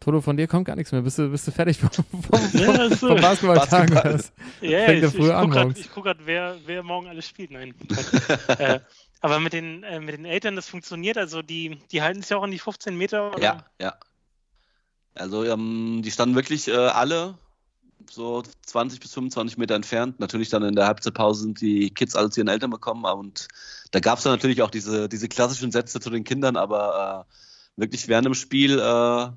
Toto, von dir kommt gar nichts mehr. Bist du, bist du fertig vom, vom, Ja, so. vom Basketballtag? Basketball. Ja, Fängt ich, ja ich gucke gerade, guck grad, wer, wer morgen alles spielt. Nein. Äh, aber mit den, äh, mit den Eltern, das funktioniert. Also die, die halten sich auch an die 15 Meter. Oder? Ja, ja. Also ähm, die standen wirklich äh, alle so 20 bis 25 Meter entfernt. Natürlich dann in der Halbzeitpause sind die Kids alle zu ihren Eltern bekommen. Und da gab es dann natürlich auch diese, diese klassischen Sätze zu den Kindern, aber äh, wirklich während dem Spiel äh,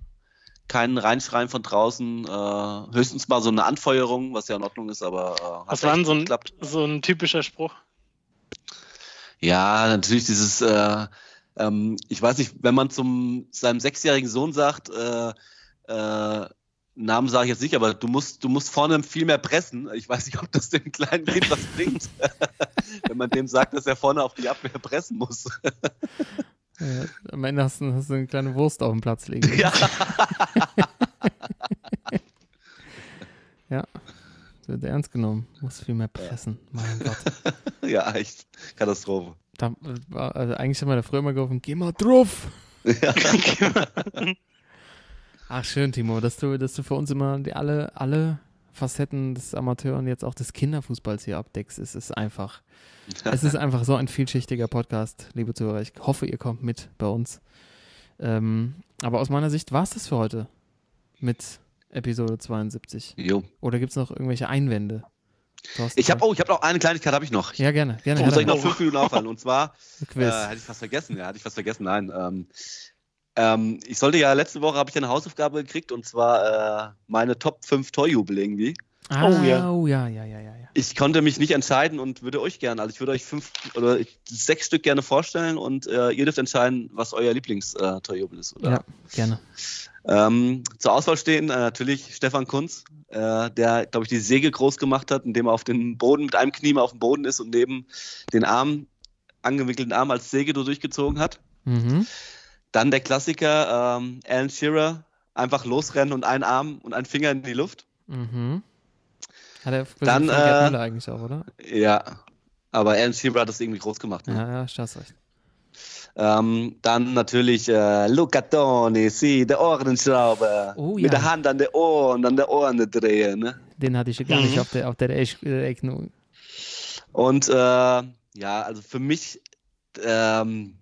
kein Reinschreien von draußen, äh, höchstens mal so eine Anfeuerung, was ja in Ordnung ist, aber äh, hat Was war denn so ein, geklappt. so ein typischer Spruch? Ja, natürlich dieses, äh, Ähm, ich weiß nicht, wenn man zum seinem sechsjährigen Sohn sagt, äh, äh, Namen sage ich jetzt nicht, aber du musst, du musst vorne viel mehr pressen. Ich weiß nicht, ob das dem kleinen Kind was bringt, wenn man dem sagt, dass er vorne auf die Abwehr pressen muss. Ja, am Ende hast du, hast du eine kleine Wurst auf dem Platz liegen. ja. Ja. Wird ernst genommen. Muss viel mehr pressen. Mein Gott. ja, echt. Katastrophe. Da, äh, also eigentlich haben wir da früher immer gerufen, geh mal drauf. Ja. Ach schön, Timo, dass du, dass du für uns immer die, alle, alle Facetten des Amateur- und jetzt auch des Kinderfußballs hier abdeckst. Es ist einfach, es ist einfach so ein vielschichtiger Podcast, liebe Zuhörer. Ich hoffe, ihr kommt mit bei uns. Ähm, aber aus meiner Sicht war es das für heute mit Episode 72. Jo. Oder gibt es noch irgendwelche Einwände? Thorsten? Ich habe oh, ich habe noch eine Kleinigkeit habe ich noch. Ja, gerne, gerne. Oh, ich gerne. noch fünf Minuten aufhalten? Und zwar. Äh, hatte ich fast vergessen, ja, hatte ich fast vergessen, nein. Ähm, ähm, ich sollte ja letzte Woche habe ich eine Hausaufgabe gekriegt und zwar äh, meine Top 5 Torjubel irgendwie. ah, oh ja. Oh ja, ja, ja, ja. ja. Ich konnte mich nicht entscheiden und würde euch gerne, also ich würde euch fünf oder sechs Stück gerne vorstellen und äh, ihr dürft entscheiden, was euer Lieblingstorjubel ist. Oder? Ja, gerne. Ähm, zur Auswahl stehen äh, natürlich Stefan Kunz, äh, der, glaube ich, die Säge groß gemacht hat, indem er auf den Boden mit einem Knie mal auf dem Boden ist und neben den Arm, angewickelten Arm als Säge durchgezogen hat. Mhm. Dann der Klassiker, ähm, Alan Shearer, einfach losrennen und ein Arm und ein Finger in die Luft. Mhm. Hat er Dann, äh, eigentlich auch, oder? Ja, aber Alan Shearer hat das irgendwie groß gemacht. Ne? Ja, ja, hast recht. Ähm, dann natürlich äh, Luca Toni, sie, der Ohrenschrauber. Oh, Mit ja. der Hand an der Ohr und an der Ohren drehen. Ne? Den hatte ich gar nicht Mhm. auf der, auf der Eck- äh. Und äh, ja, also für mich ähm,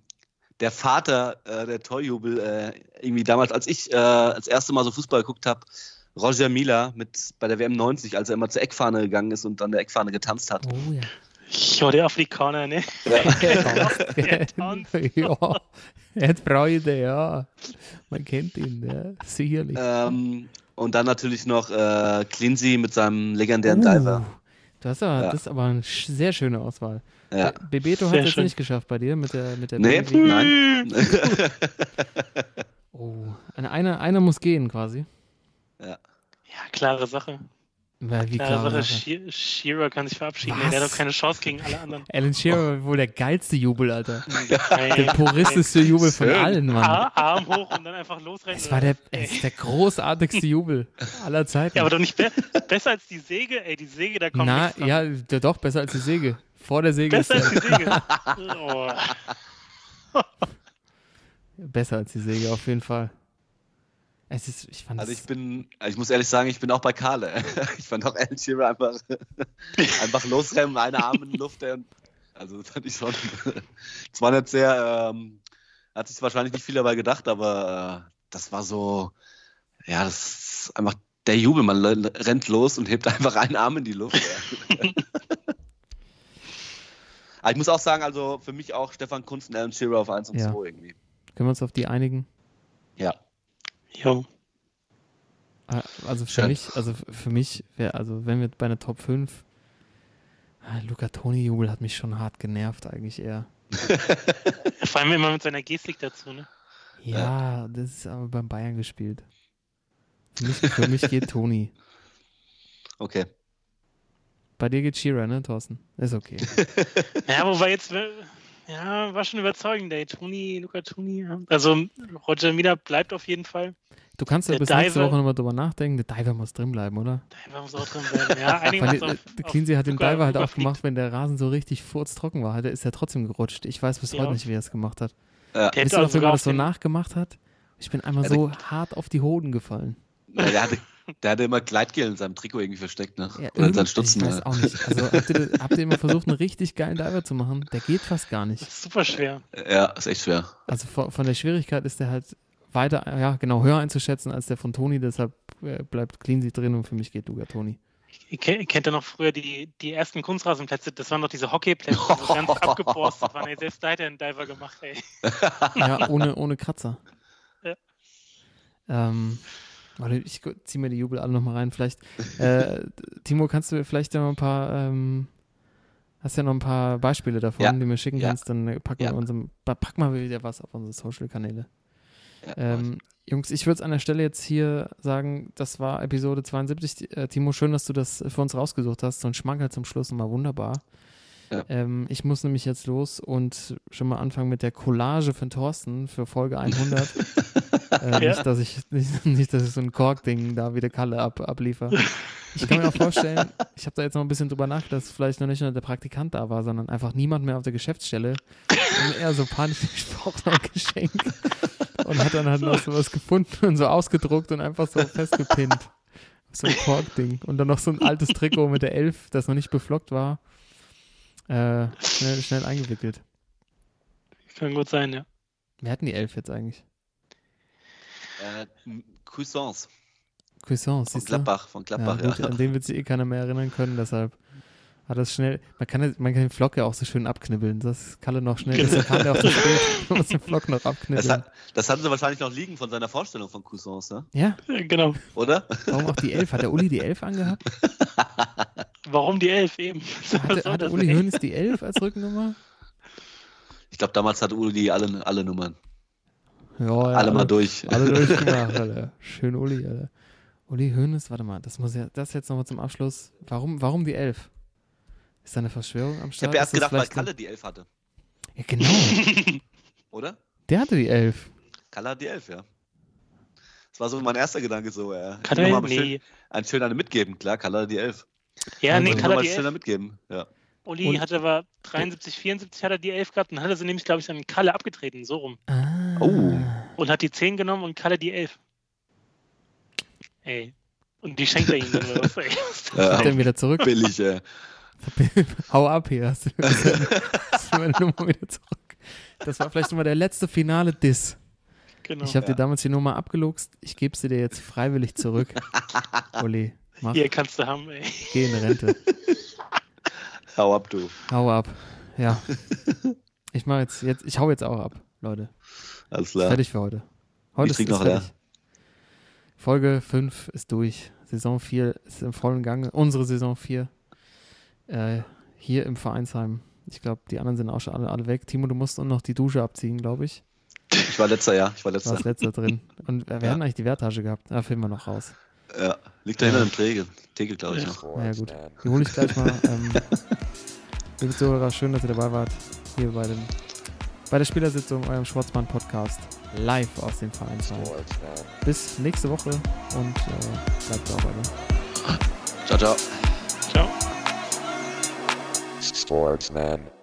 der Vater äh, der Torjubel, äh, irgendwie damals, als ich äh, das erste Mal so Fußball geguckt habe, Roger Mila mit bei der WM 90, als er immer zur Eckfahne gegangen ist und an der Eckfahne getanzt hat. Oh ja. Ja, der Afrikaner, ne? Der tanzt. ja, er hat Freude, ja. Man kennt ihn, ja. Sicherlich. Ähm, und dann natürlich noch äh, Cleansey mit seinem legendären Uh, Diver. Du hast aber, Ja. das ist aber eine sehr schöne Auswahl. Ja. Be- Bebeto hat es nicht geschafft bei dir mit der mit der Nee, Baby. nein. Oh, eine, eine, einer muss gehen quasi. Ja, klare Sache. Weil Wie Klare klar. Sache. She- Shearer kann sich verabschieden. ey, Der hat Was? doch keine Chance gegen alle anderen. Alan Shearer war wohl der geilste Jubel, Alter. Der puristischste Jubel von Schön. allen, Mann. Ar- Arm hoch und dann einfach losrennen. Es war der, es ist der großartigste Jubel aller Zeiten. Ja, aber doch nicht be besser als die Säge. Ey, die Säge, da kommt Na, ja, doch, besser als die Säge. Vor der Säge Besser ist als die Säge. oh. besser als die Säge, auf jeden Fall. Es ist, ich fand Also ich bin, ich muss ehrlich sagen, ich bin auch bei Karle. Ich fand auch Alan Shearer einfach, einfach losrennen, eine Arm in die Luft. und- Also das fand ich schon. Es war nicht sehr, ähm, hat sich wahrscheinlich nicht viel dabei gedacht, aber äh, das war so, ja, das ist einfach der Jubel. Man rennt los und hebt einfach einen Arm in die Luft. Aber ich muss auch sagen, also für mich auch Stefan Kunst und Alan Shearer auf 1 und Ja. 2 irgendwie. können wir uns auf die einigen? Ja. Jo. Ah, Also für Schön. mich, also für mich wäre, also wenn wir bei einer Top 5, ah, Luca Toni Jubel hat mich schon hart genervt eigentlich eher. Vor allem immer mit seiner Gestik dazu, ne? Ja, das ist aber beim Bayern gespielt. Für mich, für mich geht Toni. Okay. Bei dir geht Shearer, ne, Thorsten? Ist okay. Ja, wobei jetzt, äh, ja, war schon überzeugend, ey. Toni, Luca Toni. Ja. Also, Roger Miller bleibt auf jeden Fall. Du kannst ja Der bis nächste Diver- Woche nochmal drüber nachdenken. Der Diver muss drin bleiben, oder? Der muss auch drin bleiben. Ja, einige Weil der, auf- der auf Cleansey hat den Luca Diver halt auch überfliegt. gemacht, wenn der Rasen so richtig furztrocken war. Hat er- Ist er trotzdem gerutscht. Ich weiß bis Ja. heute nicht, wie er es gemacht hat. Ja. Der Wisst hätte ihr noch, also wie man das so nachgemacht hat? Ich bin einmal Ja, so hart auf die Hoden gefallen. Ja, Der hatte, der hatte immer Gleitgel in seinem Trikot irgendwie versteckt, ne? Ja, Oder in seinen Stutzen. ich weiß auch nicht. Also habt ihr, habt ihr immer versucht, einen richtig geilen Diver zu machen? Der geht fast gar Das nicht. ist super schwer. Ja, ist echt schwer. Also von, von der Schwierigkeit ist der halt weiter, ja genau, höher einzuschätzen als der von Toni. Deshalb äh, bleibt Cleansey drin und für mich geht Luca Toni. Kennt, ihr noch früher die, die ersten Kunstrasenplätze, das waren noch diese Hockeyplätze, die so ganz abgeborstet waren. Ey, selbst da hat er einen Diver gemacht, ey. Ja, ohne, ohne Kratzer. Ja. Ähm, ich ziehe mir die Jubel alle nochmal rein. Vielleicht, äh, Timo, kannst du vielleicht noch ein paar, ähm, Hast ja noch ein paar Beispiele davon, Ja. die du mir schicken Ja. kannst, dann äh, packen Ja. wir unserem, pa- pack mal wieder was auf unsere Social-Kanäle. Ähm, Jungs, ich würde es an der Stelle jetzt hier sagen, das war Episode 72. Äh, Timo, schön, dass du das für uns rausgesucht hast. So ein Schmankerl zum Schluss immer wunderbar. Ja. Ähm, ich muss nämlich jetzt los und schon mal anfangen mit der Collage von Thorsten für Folge 100. äh, Ja. nicht, dass ich, nicht, nicht, dass ich so ein Kork-Ding da wie der Kalle ab, abliefer. Ich kann mir auch vorstellen, ich habe da jetzt noch ein bisschen drüber nachgedacht, dass vielleicht noch nicht nur der Praktikant da war, sondern einfach niemand mehr auf der Geschäftsstelle und er so panisch gesprochen hat Geschenk und hat dann halt noch sowas gefunden und so ausgedruckt und einfach so festgepinnt. So ein Kork-Ding. Und dann noch so ein altes Trikot mit der Elf, das noch nicht beflockt war. Äh, schnell, schnell eingewickelt. Kann gut sein, ja. Wer hatten die Elf jetzt eigentlich? Äh, Cuisance Cuisance, von? Gladbach, von Gladbach, ja, ja. gut, An den wird sich eh keiner mehr erinnern können, deshalb hat das schnell. Man kann, ja- man kann den Flock ja auch so schön abknibbeln. Das kann er noch schnell. Deshalb kam der auch zu spät. Man muss den Flock noch Das, abknibbeln. hat, das hatten sie wahrscheinlich noch liegen von seiner Vorstellung von Cuisance, ne? Ja, Ja, Genau. oder? warum auch die Elf? Hat der Uli die Elf angehabt? Warum die Elf eben? Hatte, das, Uli? Hoeneß die Elf als Rückennummer? Ich glaube, damals hatte Uli alle, alle Nummern. Ja, ja, alle mal durch. Alle durchgemacht, Alter. Schön Uli, Alter. Uli Hoeneß, warte mal, das muss ja, das jetzt nochmal zum Abschluss. Warum, warum die Elf? Ist da eine Verschwörung am Ich Start? habe erst gedacht, weil Kalle die Elf hatte, Ja, genau. oder? Der hatte die Elf. Kalle hat die Elf, ja. Das war so mein erster Gedanke so, ja. Ich schön, Nee. ein schön eine mitgeben, klar, Kalle hat die Elf. Ja, nee, kann Nochmal die schöner Elf. mitgeben, ja. Uli Und- hatte aber 73, 74 hat er die Elf gehabt und dann hat er sie nämlich, glaube ich, an Kalle abgetreten, so rum. Ah. Oh. Und hat die 10 genommen und Kalle die 11. Ey. Und die schenkt er ihm dann oder was, ey. Ja, Kommt dann wieder zurück. billig, ja. Hau ab hier. Hast du meine Nummer wieder zurück. Das war vielleicht immer der letzte finale Diss. Genau. Ich habe Ja. dir damals die Nummer abgeluchst. Ich gebe sie dir jetzt freiwillig zurück. Uli, mach, Hier kannst du haben, ey. geh in Rente. Hau ab, du. Hau ab. Ja. Ich mach jetzt, jetzt, ich hau jetzt auch ab, Leute. Alles klar. Fertig für heute. Heute Ich ist, ist noch leer. fertig. Folge 5 ist durch. Saison 4 ist im vollen Gange. Unsere Saison 4. Äh, hier im Vereinsheim. Ich glaube, die anderen sind auch schon alle, alle weg. Timo, du musst noch die Dusche abziehen, glaube ich. Ich war letzter, ja. Ich war Du letzter. warst letzter drin. Und äh, wir Ja. hatten eigentlich die Werttasche gehabt. Da finden wir noch raus. Ja. Liegt da hinter dem Tegel. Tegel, glaube ich, noch. Na ja, Sports, gut. Die hole ich gleich mal. Ähm, liebe Zuhörer, schön, dass ihr dabei wart. Hier bei, dem, bei der Spielersitzung, eurem Schwarzmann-Podcast. Live aus dem Vereinsheim. Bis nächste Woche und äh, bleibt sauber. Ne? Ciao, ciao. Ciao. Sportsman.